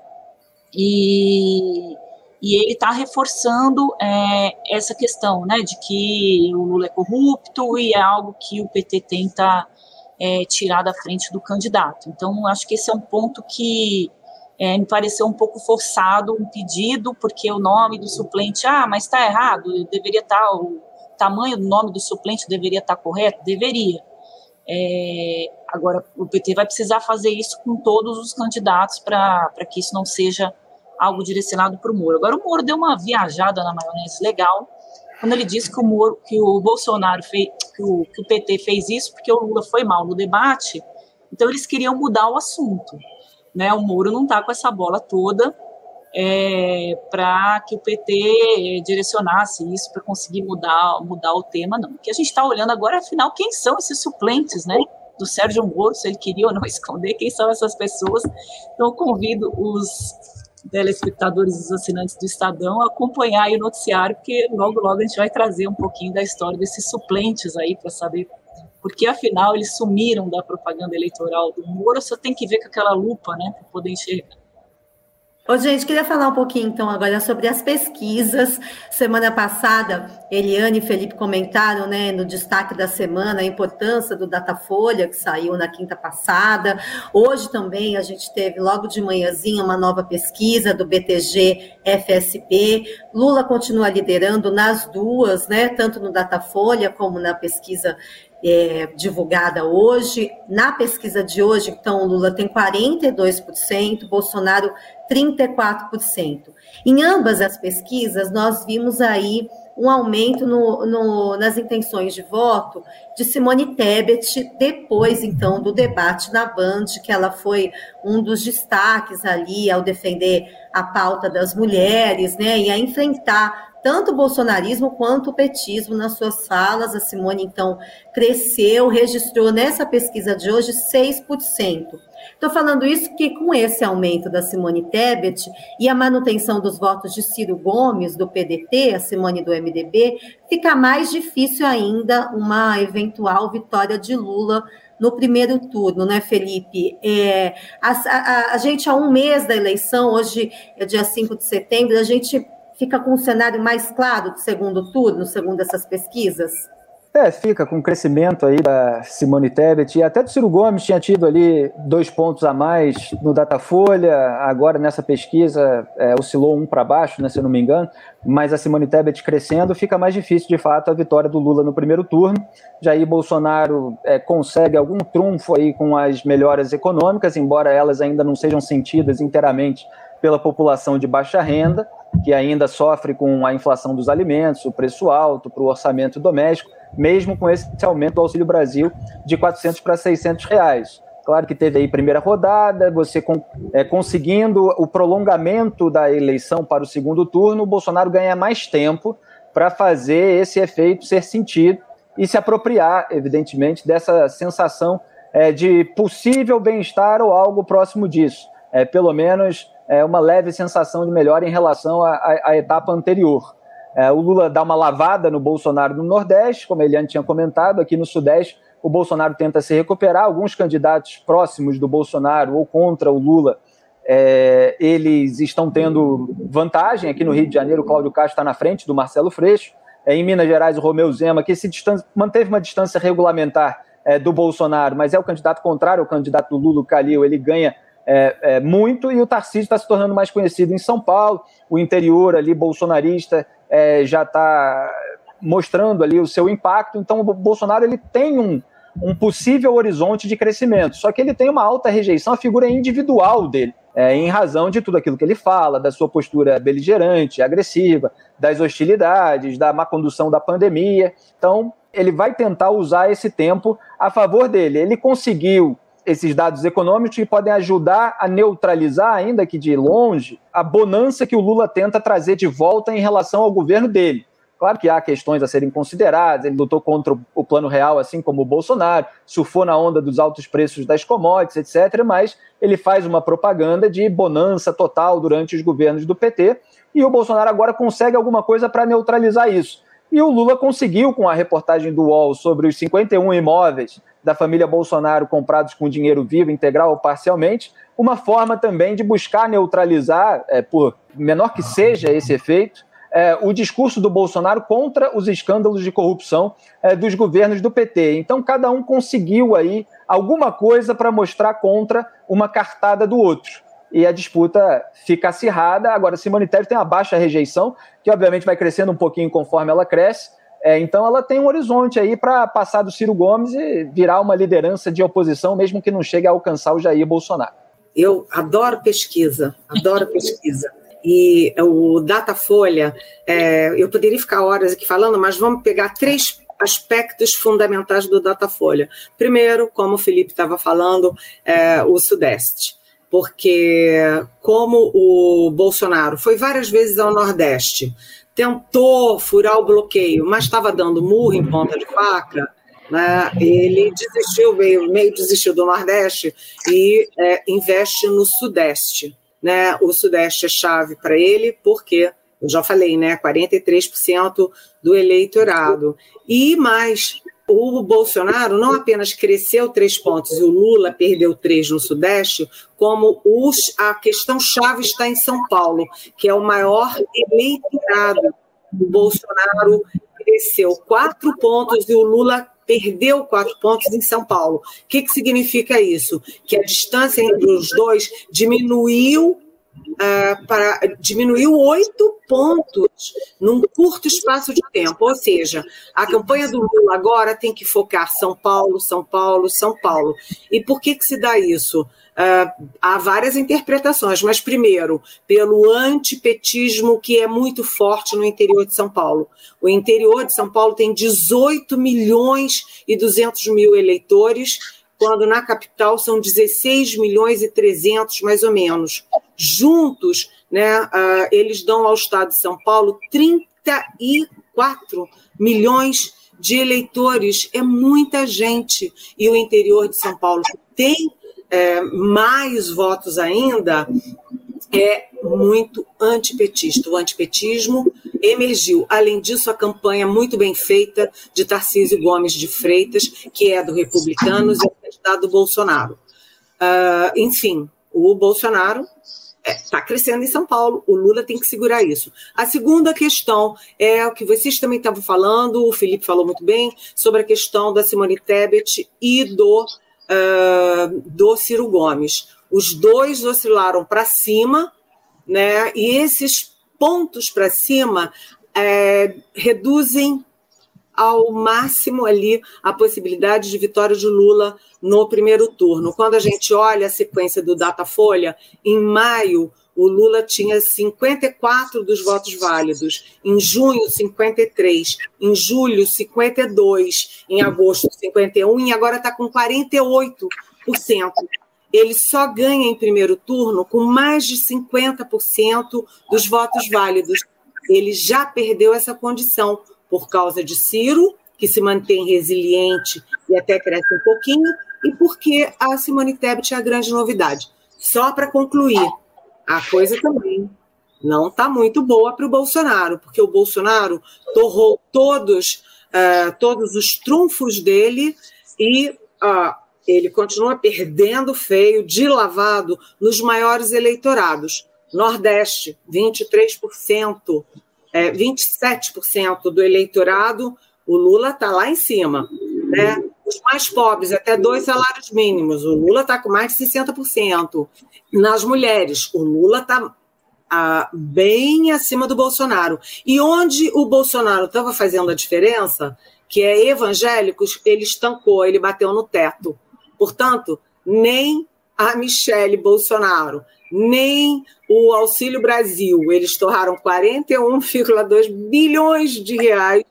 E, e ele está reforçando é, essa questão né, de que o Lula é corrupto e é algo que o PT tenta é, tirar da frente do candidato. Então, acho que esse é um ponto que é, me pareceu um pouco forçado um pedido, porque o nome do suplente, ah, mas está errado, deveria estar, tá, o tamanho do nome do suplente deveria estar tá correto? Deveria. É, agora, o PT vai precisar fazer isso com todos os candidatos para que isso não seja algo direcionado para o Moro. Agora, o Moro deu uma viajada na maionese legal, quando ele disse que o, Moro, que o Bolsonaro fez, que o, que o PT fez isso porque o Lula foi mal no debate, então eles queriam mudar o assunto né, o Moro não está com essa bola toda é, para que o PT direcionasse isso para conseguir mudar, mudar o tema, não. O que a gente está olhando agora, afinal, quem são esses suplentes, né? Do Sérgio Moro, se ele queria ou não [LAUGHS] esconder quem são essas pessoas. Então, convido os, telespectadores os assinantes do Estadão acompanhar o noticiário, porque logo, logo a gente vai trazer um pouquinho da história desses suplentes aí para saber porque afinal eles sumiram da propaganda eleitoral do Moro, você tem que ver com aquela lupa, né, para poder enxergar. Ô, gente, queria falar um pouquinho então agora sobre as pesquisas. Semana passada, Eliane e Felipe comentaram, né, no destaque da semana, a importância do Datafolha, que saiu na quinta passada. Hoje também a gente teve, logo de manhãzinha, uma nova pesquisa do BTG FSP. Lula continua liderando nas duas, né, tanto no Datafolha como na pesquisa é, divulgada hoje. Na pesquisa de hoje, então, Lula tem 42%, Bolsonaro 34%. Em ambas as pesquisas, nós vimos aí um aumento no, no, nas intenções de voto de Simone Tebet, depois, então, do debate na Band, que ela foi um dos destaques ali ao defender a pauta das mulheres, né, e a enfrentar tanto o bolsonarismo quanto o petismo nas suas falas. A Simone, então, cresceu, registrou nessa pesquisa de hoje 6%. Estou falando isso porque, com esse aumento da Simone Tebet e a manutenção dos votos de Ciro Gomes, do PDT, a Simone do MDB, fica mais difícil ainda uma eventual vitória de Lula no primeiro turno, né, Felipe? É, a, a, a, gente, há um mês da eleição, hoje é dia 5 de setembro, a gente fica com um cenário mais claro do segundo turno, segundo essas pesquisas? É, fica com o crescimento aí da Simone Tebet e até do Ciro Gomes tinha tido ali dois pontos a mais no Datafolha, agora nessa pesquisa é, oscilou um para baixo, né, se eu não me engano, mas a Simone Tebet crescendo fica mais difícil de fato a vitória do Lula no primeiro turno. Jair Bolsonaro é, consegue algum trunfo aí com as melhoras econômicas, embora elas ainda não sejam sentidas inteiramente pela população de baixa renda, que ainda sofre com a inflação dos alimentos, o preço alto para o orçamento doméstico, mesmo com esse aumento do Auxílio Brasil de 400 para 600 reais. Claro que teve aí primeira rodada, você com, é, conseguindo o prolongamento da eleição para o segundo turno, o Bolsonaro ganha mais tempo para fazer esse efeito ser sentido e se apropriar, evidentemente, dessa sensação é, de possível bem-estar ou algo próximo disso. É, pelo menos é, uma leve sensação de melhora em relação à, etapa anterior. É, o Lula dá uma lavada no Bolsonaro no Nordeste, como ele antes tinha comentado, aqui no Sudeste o Bolsonaro tenta se recuperar. Alguns candidatos próximos do Bolsonaro ou contra o Lula, é, eles estão tendo vantagem. Aqui no Rio de Janeiro, Cláudio Castro está na frente do Marcelo Freixo. É, em Minas Gerais, o Romeu Zema, que se manteve uma distância regulamentar é, do Bolsonaro, mas é o candidato contrário ao candidato do Lula, o Calil, ele ganha é, é, muito e o Tarcísio está se tornando mais conhecido em São Paulo, o interior ali bolsonarista é, já está mostrando ali o seu impacto, então o Bolsonaro ele tem um, um possível horizonte de crescimento, só que ele tem uma alta rejeição à figura individual dele, é, em razão de tudo aquilo que ele fala, da sua postura beligerante, agressiva, das hostilidades, da má condução da pandemia, então ele vai tentar usar esse tempo a favor dele. Ele conseguiu esses dados econômicos que podem ajudar a neutralizar, ainda que de longe, a bonança que o Lula tenta trazer de volta em relação ao governo dele. Claro que há questões a serem consideradas, ele lutou contra o plano real, assim como o Bolsonaro, surfou na onda dos altos preços das commodities, etc., mas ele faz uma propaganda de bonança total durante os governos do PT, e o Bolsonaro agora consegue alguma coisa para neutralizar isso. E o Lula conseguiu, com a reportagem do UOL sobre os 51 imóveis da família Bolsonaro comprados com dinheiro vivo, integral ou parcialmente, uma forma também de buscar neutralizar, é, por menor que seja esse efeito, é, o discurso do Bolsonaro contra os escândalos de corrupção é, dos governos do PT. Então, cada um conseguiu aí alguma coisa para mostrar contra uma cartada do outro e a disputa fica acirrada. Agora, Simone Tebet tem uma baixa rejeição, que obviamente vai crescendo um pouquinho conforme ela cresce. É, então, ela tem um horizonte aí para passar do Ciro Gomes e virar uma liderança de oposição, mesmo que não chegue a alcançar o Jair Bolsonaro. Eu adoro pesquisa, adoro pesquisa. E o Datafolha, é, eu poderia ficar horas aqui falando, mas vamos pegar três aspectos fundamentais do Datafolha. Primeiro, como o Felipe estava falando, é, o Sudeste porque como o Bolsonaro foi várias vezes ao Nordeste, tentou furar o bloqueio, mas estava dando murro em ponta de faca, né, ele desistiu, meio, meio desistiu do Nordeste e é, investe no Sudeste. né, o Sudeste é chave para ele, porque eu já falei, né, 43% do eleitorado. E mais, o Bolsonaro não apenas cresceu três pontos e o Lula perdeu três no Sudeste, como os, a questão chave está em São Paulo, que é o maior eleitorado. O Bolsonaro cresceu quatro pontos e o Lula perdeu quatro pontos em São Paulo. O que, que significa isso? Que a distância entre os dois diminuiu uh, para diminuiu oito pontos num curto espaço de tempo. Ou seja, a campanha do Lula agora tem que focar São Paulo, São Paulo, São Paulo. E por que, que se dá isso? Uh, há várias interpretações, mas primeiro, pelo antipetismo que é muito forte no interior de São Paulo. O interior de São Paulo tem 18 milhões e 200 mil eleitores, quando na capital são 16 milhões e 300, mais ou menos. Juntos, né, uh, eles dão ao Estado de São Paulo 34 milhões de eleitores. É muita gente. E o interior de São Paulo tem é, mais votos ainda, é muito antipetista. O antipetismo emergiu. Além disso, a campanha muito bem feita de Tarcísio Gomes de Freitas, que é do Republicanos e é do Bolsonaro. Uh, enfim, o Bolsonaro está é, crescendo em São Paulo, o Lula tem que segurar isso. A segunda questão é o que vocês também estavam falando, o Felipe falou muito bem, sobre a questão da Simone Tebet e do, uh, do Ciro Gomes. Os dois oscilaram para cima, né? E esses pontos para cima é, reduzem ao máximo ali a possibilidade de vitória de Lula no primeiro turno. Quando a gente olha a sequência do Datafolha, em maio o Lula tinha 54 dos votos válidos, em junho 53, em julho 52, em agosto 51 e agora está com 48%. Ele só ganha em primeiro turno com mais de 50% dos votos válidos. Ele já perdeu essa condição por causa de Ciro, que se mantém resiliente e até cresce um pouquinho, e porque a Simone Tebet é a grande novidade. Só para concluir, a coisa também não está muito boa para o Bolsonaro, porque o Bolsonaro torrou todos, uh, todos os trunfos dele e uh, ele continua perdendo feio, de lavado, nos maiores eleitorados. Nordeste, 23%, é, 27% do eleitorado, o Lula está lá em cima. Né? Os mais pobres, até dois salários mínimos, o Lula está com mais de 60%. Nas mulheres, o Lula está ah, bem acima do Bolsonaro. E onde o Bolsonaro estava fazendo a diferença, que é evangélicos, ele estancou, ele bateu no teto. Portanto, nem a Michele Bolsonaro, nem o Auxílio Brasil. Eles torraram 41,2 bilhões de reais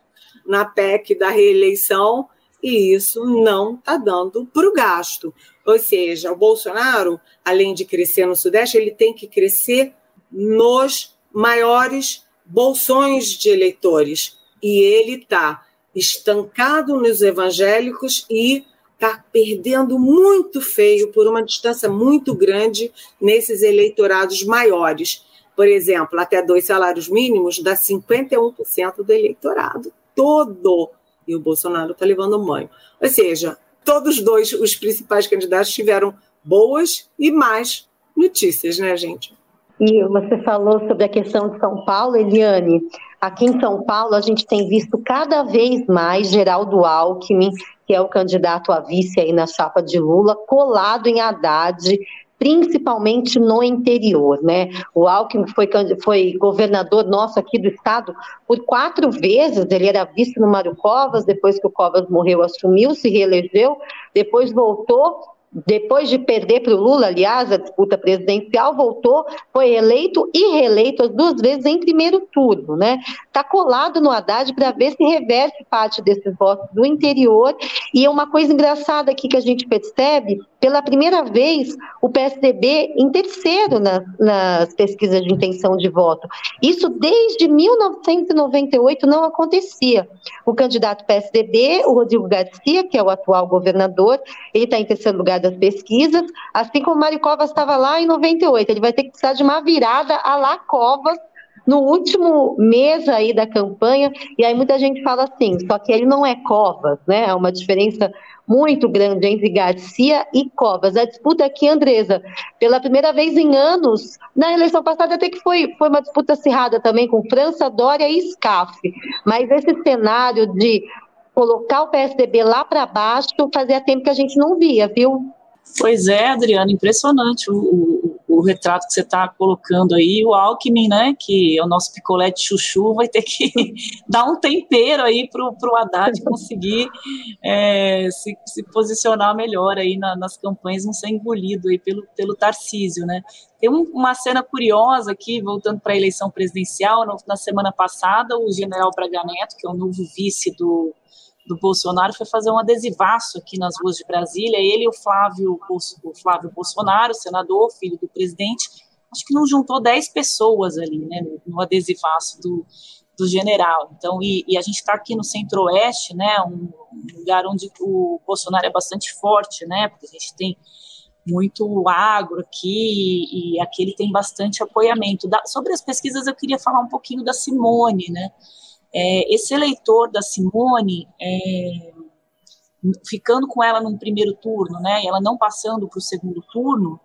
na PEC da reeleição e isso não está dando para o gasto. Ou seja, o Bolsonaro, além de crescer no Sudeste, ele tem que crescer nos maiores bolsões de eleitores. E ele está estancado nos evangélicos e está perdendo muito feio por uma distância muito grande nesses eleitorados maiores. Por exemplo, até dois salários mínimos dá 51% do eleitorado todo. E o Bolsonaro está levando banho. Ou seja, todos dois, os principais candidatos, tiveram boas e más notícias, né, gente? E você falou sobre a questão de São Paulo, Eliane. Aqui em São Paulo, a gente tem visto cada vez mais Geraldo Alckmin que é o candidato a vice aí na chapa de Lula, colado em Haddad, principalmente no interior, né? O Alckmin foi, foi governador nosso aqui do estado por quatro vezes, ele era vice no Mário Covas, depois que o Covas morreu, assumiu, se reelegeu, depois voltou depois de perder para o Lula, aliás, a disputa presidencial, voltou, foi eleito e reeleito as duas vezes em primeiro turno, né? Está colado no Haddad para ver se reverte parte desses votos do interior. E é uma coisa engraçada aqui que a gente percebe, pela primeira vez, o PSDB em terceiro na, nas pesquisas de intenção de voto. Isso desde 1998 não acontecia. O candidato PSDB, o Rodrigo Garcia, que é o atual governador, ele está em terceiro lugar das pesquisas, assim como Mário Covas estava lá em 98. Ele vai ter que precisar de uma virada a lá Covas no último mês aí da campanha, e aí muita gente fala assim, só que ele não é Covas, né? É uma diferença muito grande entre Garcia e Covas. A disputa aqui, Andresa, pela primeira vez em anos, na eleição passada até que foi, foi uma disputa acirrada também com França, Dória e Scaf. Mas esse cenário de colocar o PSDB lá para baixo fazia tempo que a gente não via, viu? Pois é, Adriana, impressionante o, o, o retrato que você está colocando aí. O Alckmin, né, que é o nosso picolé de chuchu, vai ter que [LAUGHS] dar um tempero aí para o Haddad conseguir é, se, se, posicionar melhor aí na, nas campanhas, não ser engolido aí pelo, pelo Tarcísio, né. Tem um, uma cena curiosa aqui, voltando para a eleição presidencial, no, na semana passada, o general Braga Neto, que é o novo vice do do Bolsonaro foi fazer um adesivaço aqui nas ruas de Brasília. Ele e o Flávio, o Flávio Bolsonaro, senador, filho do presidente, acho que não juntou 10 pessoas ali, né, no adesivaço do, do general. Então, e, e a gente está aqui no centro-oeste, né, um, lugar onde o Bolsonaro é bastante forte, né, porque a gente tem muito agro aqui e, e aqui ele tem bastante apoiamento. Da, sobre as pesquisas, eu queria falar um pouquinho da Simone, né, é, esse eleitor da Simone, é, ficando com ela num primeiro turno, né, e ela não passando para o segundo turno,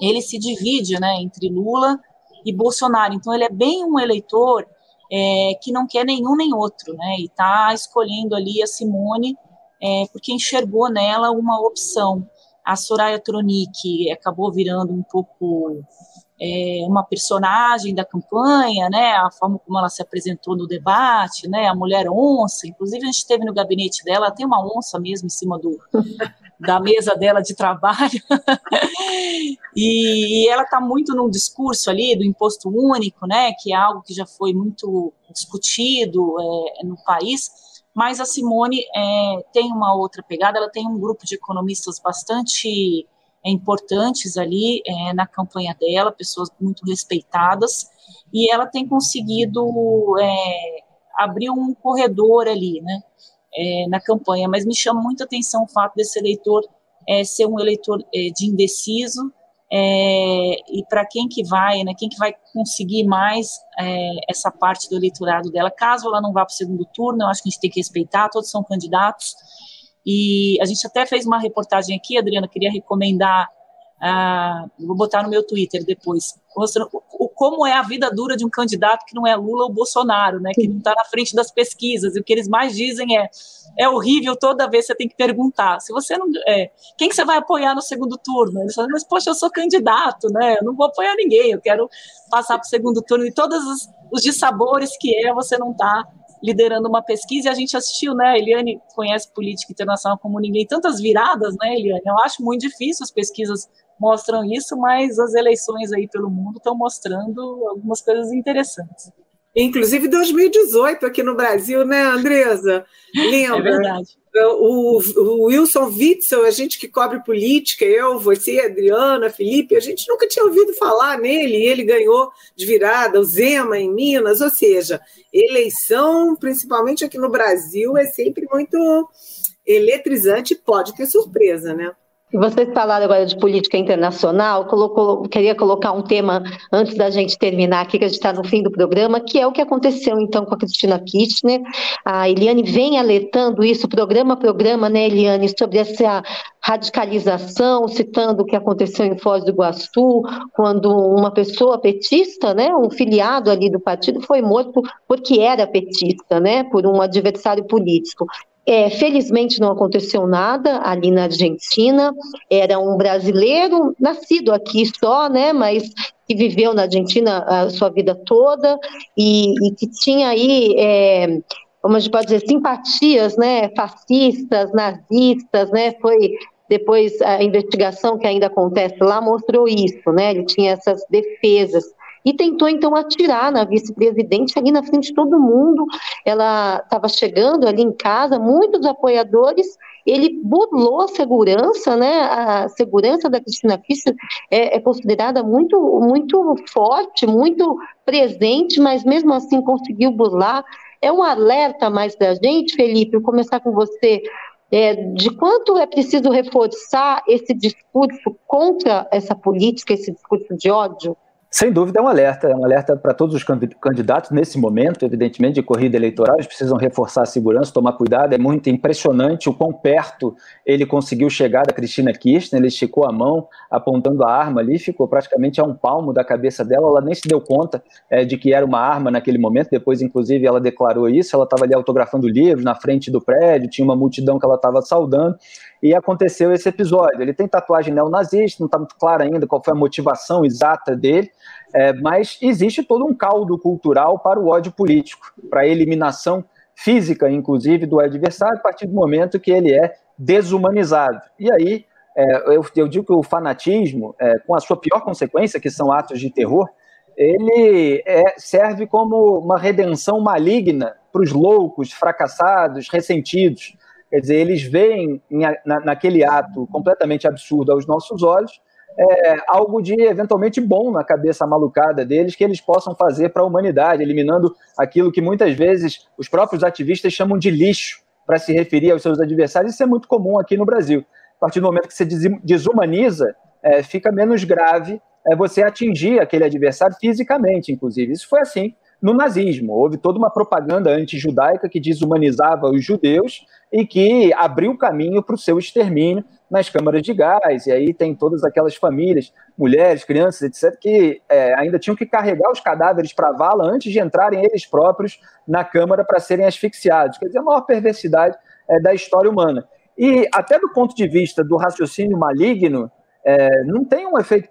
ele se divide, né, entre Lula e Bolsonaro. Então ele é bem um eleitor é, que não quer nenhum nem outro, né, e está escolhendo ali a Simone é, porque enxergou nela uma opção. A Soraya Tronic acabou virando um pouco é, uma personagem da campanha, né, a forma como ela se apresentou no debate, né, a mulher onça, inclusive a gente esteve no gabinete dela, tem uma onça mesmo em cima do, da mesa dela de trabalho, [LAUGHS] e, e, ela está muito num discurso ali do imposto único, né, que é algo que já foi muito discutido é, no país, mas a Simone é, tem uma outra pegada, ela tem um grupo de economistas bastante é, importantes ali é, na campanha dela, pessoas muito respeitadas, e ela tem conseguido é, abrir um corredor ali, né, é, na campanha, mas me chama muita atenção o fato desse eleitor é, ser um eleitor é, de indeciso, e para quem que vai, né, quem que vai conseguir mais essa parte do eleitorado dela, caso ela não vá para o segundo turno, eu acho que a gente tem que respeitar, todos são candidatos, e a gente até fez uma reportagem aqui, Adriana, queria recomendar, uh, vou botar no meu Twitter depois, mostrando o, como é a vida dura de um candidato que não é Lula ou Bolsonaro, né, que não está na frente das pesquisas. E o que eles mais dizem é: é horrível toda vez você tem que perguntar. Se você não. É, quem que você vai apoiar no segundo turno? Eles falam, mas poxa, eu sou candidato, né? Eu não vou apoiar ninguém, eu quero passar para o segundo turno. E todos os, os dissabores que é você não está liderando uma pesquisa e a gente assistiu, né? A Eliane conhece política internacional como ninguém, tantas viradas, né, Eliane? Eu acho muito difícil, as pesquisas mostram isso, mas as eleições aí pelo mundo estão mostrando algumas coisas interessantes. Inclusive 2018 aqui no Brasil, né, Andresa? Lembra? É verdade. O, o, Wilson Witzel, a gente que cobre política, eu, você, Adriana, Felipe, a gente nunca tinha ouvido falar nele, e ele ganhou de virada, o Zema em Minas, ou seja, eleição, principalmente aqui no Brasil, é sempre muito eletrizante e pode ter surpresa, né? Vocês falaram agora de política internacional, colocou, queria colocar um tema antes da gente terminar aqui, que a gente está no fim do programa, que é o que aconteceu então com a Cristina Kirchner. A Eliane vem alertando isso, programa a programa, né, Eliane, sobre essa radicalização, citando o que aconteceu em Foz do Iguaçu, quando uma pessoa petista, né, um filiado ali do partido, foi morto porque era petista, né, por um adversário político. É, felizmente não aconteceu nada ali na Argentina. Era um brasileiro nascido aqui só, né? Mas que viveu na Argentina a sua vida toda e, e que tinha aí, é, como a gente pode dizer, simpatias, né? Fascistas, nazistas, né? Foi depois a investigação que ainda acontece lá mostrou isso, né? Ele tinha essas defesas e tentou então atirar na vice-presidente ali na frente de todo mundo. Ela estava chegando ali em casa, muitos apoiadores. Ele burlou a segurança, né? A segurança da Cristina Kirchner é, é considerada muito, muito forte, muito presente, mas mesmo assim conseguiu burlar. É um alerta mais da gente, Felipe, vou começar com você é, de quanto é preciso reforçar esse discurso contra essa política, esse discurso de ódio? Sem dúvida é um alerta, é um alerta para todos os candidatos nesse momento, evidentemente, de corrida eleitoral, eles precisam reforçar a segurança, tomar cuidado, é muito impressionante o quão perto ele conseguiu chegar da Cristina Kirchner, ele esticou a mão apontando a arma ali, ficou praticamente a um palmo da cabeça dela, ela nem se deu conta é, de que era uma arma naquele momento, depois inclusive ela declarou isso, ela estava ali autografando livros na frente do prédio, tinha uma multidão que ela estava saudando, e aconteceu esse episódio. Ele tem tatuagem neonazista, não está muito claro ainda qual foi a motivação exata dele, é, mas existe todo um caldo cultural para o ódio político, para a eliminação física, inclusive, do adversário, a partir do momento que ele é desumanizado. E aí, é, eu, eu, digo que o fanatismo, é, com a sua pior consequência, que são atos de terror, ele é, serve como uma redenção maligna para os loucos, fracassados, ressentidos. Quer dizer, eles veem na, naquele ato completamente absurdo aos nossos olhos é, algo de eventualmente bom na cabeça malucada deles que eles possam fazer para a humanidade, eliminando aquilo que muitas vezes os próprios ativistas chamam de lixo para se referir aos seus adversários. Isso é muito comum aqui no Brasil. A partir do momento que você desumaniza, é, fica menos grave é, você atingir aquele adversário fisicamente, inclusive. Isso foi assim no nazismo. Houve toda uma propaganda anti-judaica que desumanizava os judeus e que abriu caminho para o seu extermínio nas câmaras de gás. E aí tem todas aquelas famílias, mulheres, crianças, etc., que é, ainda tinham que carregar os cadáveres para a vala antes de entrarem eles próprios na câmara para serem asfixiados. Quer dizer, a maior perversidade é, da história humana. E até do ponto de vista do raciocínio maligno, é, não tem um efeito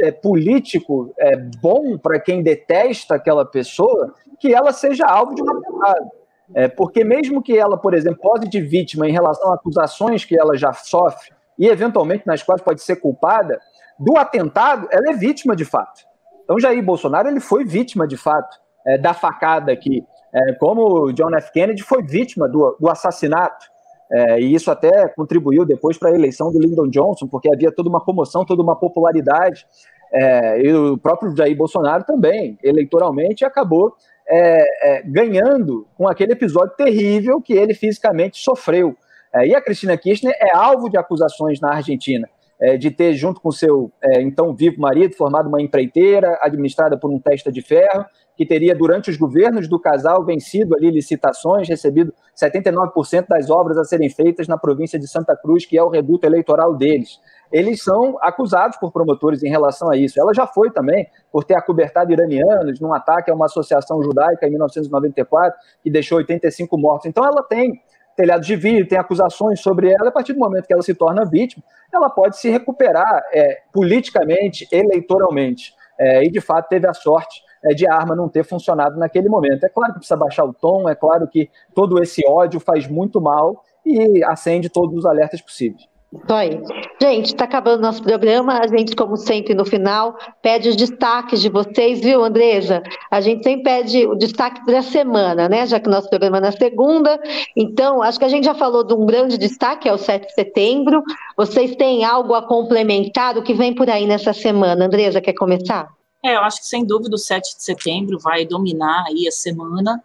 é, político é, bom para quem detesta aquela pessoa que ela seja alvo de um atentado. É, porque mesmo que ela, por exemplo, pose de vítima em relação a acusações que ela já sofre e eventualmente nas quais pode ser culpada, do atentado ela é vítima de fato. Então Jair Bolsonaro ele foi vítima de fato é, da facada aqui, é, como John F. Kennedy foi vítima do, do assassinato. É, e isso até contribuiu depois para a eleição do Lyndon Johnson, porque havia toda uma comoção, toda uma popularidade. É, e o próprio Jair Bolsonaro também, eleitoralmente, acabou é, é ganhando com aquele episódio terrível que ele fisicamente sofreu. É, e a Cristina Kirchner é alvo de acusações na Argentina. É, de ter, junto com seu então vivo marido, formado uma empreiteira administrada por um testa de ferro, que teria, durante os governos do casal, vencido ali licitações, recebido 79% das obras a serem feitas na província de Santa Cruz, que é o reduto eleitoral deles. Eles são acusados por promotores em relação a isso. Ela já foi também por ter acobertado iranianos num ataque a uma associação judaica em 1994, que deixou 85 mortos. Então ela tem telhado de vidro, tem acusações sobre ela, a partir do momento que ela se torna vítima, ela pode se recuperar é, politicamente, eleitoralmente. É, e de fato teve a sorte de arma não ter funcionado naquele momento. É claro que precisa baixar o tom, é claro que todo esse ódio faz muito mal e acende todos os alertas possíveis. Isso aí. Gente, está acabando nosso programa. A gente, como sempre, no final, pede os destaques de vocês, viu, Andresa? A gente sempre pede o destaque da semana, né? Já que o nosso programa é na segunda. Então, acho que a gente já falou de um grande destaque, é o 7 de setembro. Vocês têm algo a complementar? O que vem por aí nessa semana? Andresa, quer começar? É, eu acho que sem dúvida o 7 de setembro vai dominar aí a semana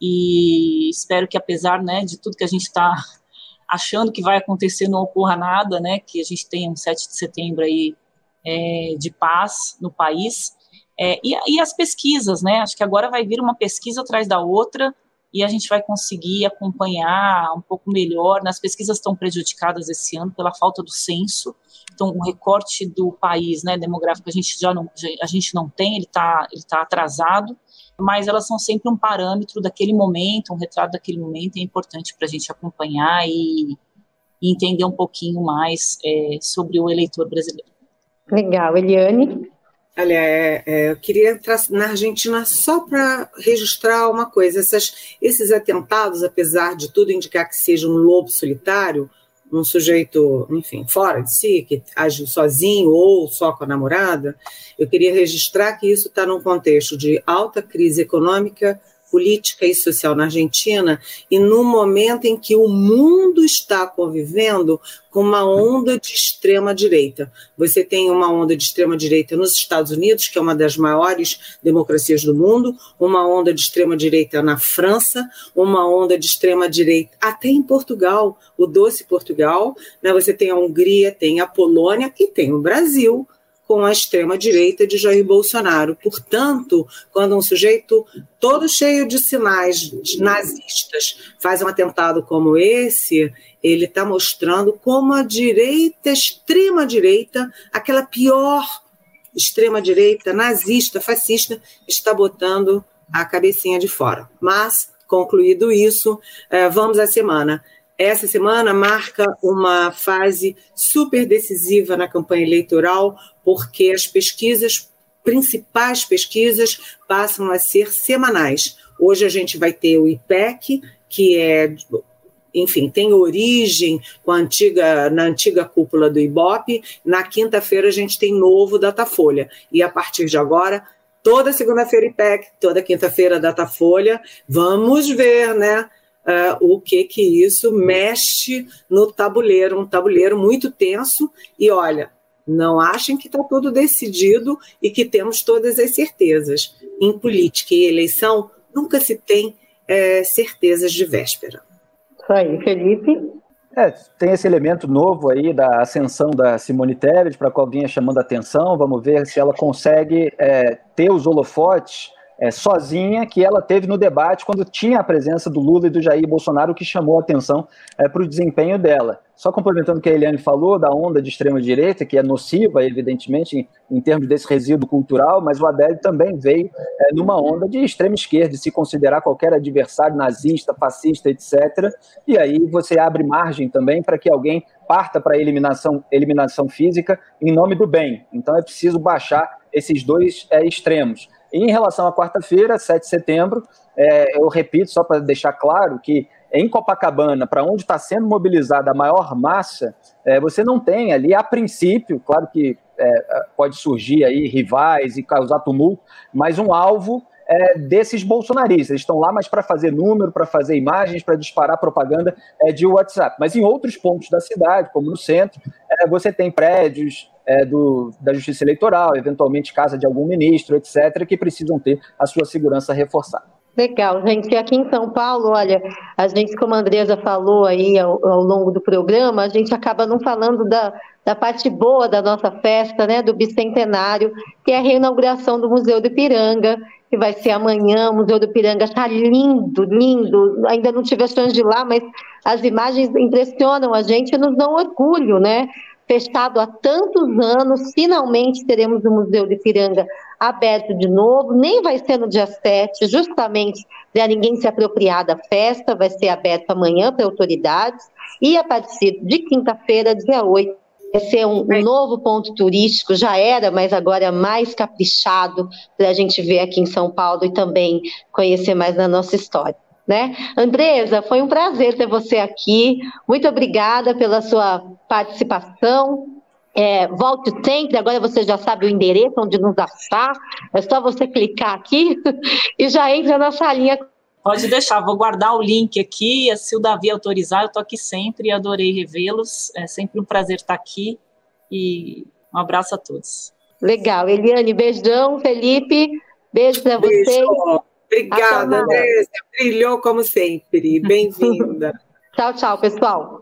e espero que apesar, né, de tudo que a gente está [LAUGHS] achando que vai acontecer não ocorra nada, né, que a gente tenha um 7 de setembro aí é, de paz no país. É, e, e as pesquisas, né, acho que agora vai vir uma pesquisa atrás da outra e a gente vai conseguir acompanhar um pouco melhor. As pesquisas estão prejudicadas esse ano pela falta do censo, então o recorte do país, né, demográfico, a gente já não, a gente não tem, ele está ele tá atrasado, mas elas são sempre um parâmetro daquele momento, um retrato daquele momento, é importante para a gente acompanhar e, e, entender um pouquinho mais é, sobre o eleitor brasileiro. Legal, Eliane? Olha, é, é, eu queria entrar na Argentina só para registrar uma coisa. Essas, esses atentados, apesar de tudo indicar que seja um lobo solitário, um sujeito, enfim, fora de si, que agiu sozinho ou só com a namorada, eu queria registrar que isso está num contexto de alta crise econômica política e social na Argentina e no momento em que o mundo está convivendo com uma onda de extrema direita. Você tem uma onda de extrema direita nos Estados Unidos, que é uma das maiores democracias do mundo, uma onda de extrema direita na França, uma onda de extrema direita até em Portugal, o doce Portugal, né? Você tem a Hungria, tem a Polônia e tem o Brasil com a extrema-direita de Jair Bolsonaro. Portanto, quando um sujeito todo cheio de sinais nazistas faz um atentado como esse, ele está mostrando como a direita, extrema-direita, aquela pior extrema-direita, nazista, fascista, está botando a cabecinha de fora. Mas, concluído isso, eh, vamos à semana. Essa semana marca uma fase super decisiva na campanha eleitoral, porque as pesquisas, principais pesquisas, passam a ser semanais. Hoje a gente vai ter o IPEC, que é enfim, tem origem antiga, na antiga cúpula do IBOP. Na quinta-feira a gente tem novo Datafolha. E a partir de agora, toda segunda-feira IPEC, toda quinta-feira Datafolha. Vamos ver, né? Uh, o que que isso mexe no tabuleiro, um tabuleiro muito tenso. E olha, não achem que está tudo decidido e que temos todas as certezas. Em política e eleição, nunca se tem é, certezas de véspera. Isso aí, Felipe. É, tem esse elemento novo aí da ascensão da Simone Tebet, para qual vinha chamando a atenção. Vamos ver se ela consegue é, ter os holofotes é, sozinha que ela teve no debate quando tinha a presença do Lula e do Jair Bolsonaro, que chamou a atenção é, para o desempenho dela. Só complementando o que a Eliane falou, da onda de extrema-direita, que é nociva, evidentemente, em, em, termos desse resíduo cultural, mas o Adélio também veio é, numa onda de extrema-esquerda, de se considerar qualquer adversário nazista, fascista, etc. E aí você abre margem também para que alguém parta para a eliminação, eliminação física em nome do bem. Então é preciso baixar esses dois é, extremos. Em relação à quarta-feira, 7 de setembro, é, eu repito, só para deixar claro que em Copacabana, para onde está sendo mobilizada a maior massa, é, você não tem ali, a princípio, claro que é, pode surgir aí rivais e causar tumulto, mas um alvo é, desses bolsonaristas. Eles estão lá mais para fazer número, para fazer imagens, para disparar propaganda é, de WhatsApp. Mas em outros pontos da cidade, como no centro, é, você tem prédios é, do, da Justiça Eleitoral, eventualmente casa de algum ministro, etc., que precisam ter a sua segurança reforçada. Legal, gente. Aqui em São Paulo, olha, a gente, como a Andresa falou aí ao, ao, longo do programa, a gente acaba não falando da, da parte boa da nossa festa, né, do bicentenário, que é a reinauguração do Museu do Ipiranga, que vai ser amanhã. O Museu do Ipiranga está lindo, lindo. Ainda não tive a chance de ir lá, mas as imagens impressionam a gente e nos dão orgulho, né? fechado há tantos anos, finalmente teremos o Museu de Piranga aberto de novo, nem vai ser no dia 7, justamente para ninguém se apropriar da festa, vai ser aberto amanhã para autoridades, e a partir de quinta-feira, dia 8, vai ser um, novo ponto turístico, já era, mas agora é mais caprichado para a gente ver aqui em São Paulo e também conhecer mais da nossa história. Né? Andresa, foi um prazer ter você aqui. Muito obrigada pela sua participação. É, volte sempre, agora você já sabe o endereço onde nos achar. É só você clicar aqui [LAUGHS] e já entra na salinha. Pode deixar, vou guardar o link aqui. Se o Davi autorizar, eu estou aqui sempre e adorei revê-los. É sempre um prazer estar aqui. E um abraço a todos. Legal. Eliane, beijão. Felipe, beijo para vocês. Obrigada, Andressa. Brilhou como sempre. Bem-vinda. [LAUGHS] tchau, tchau, pessoal.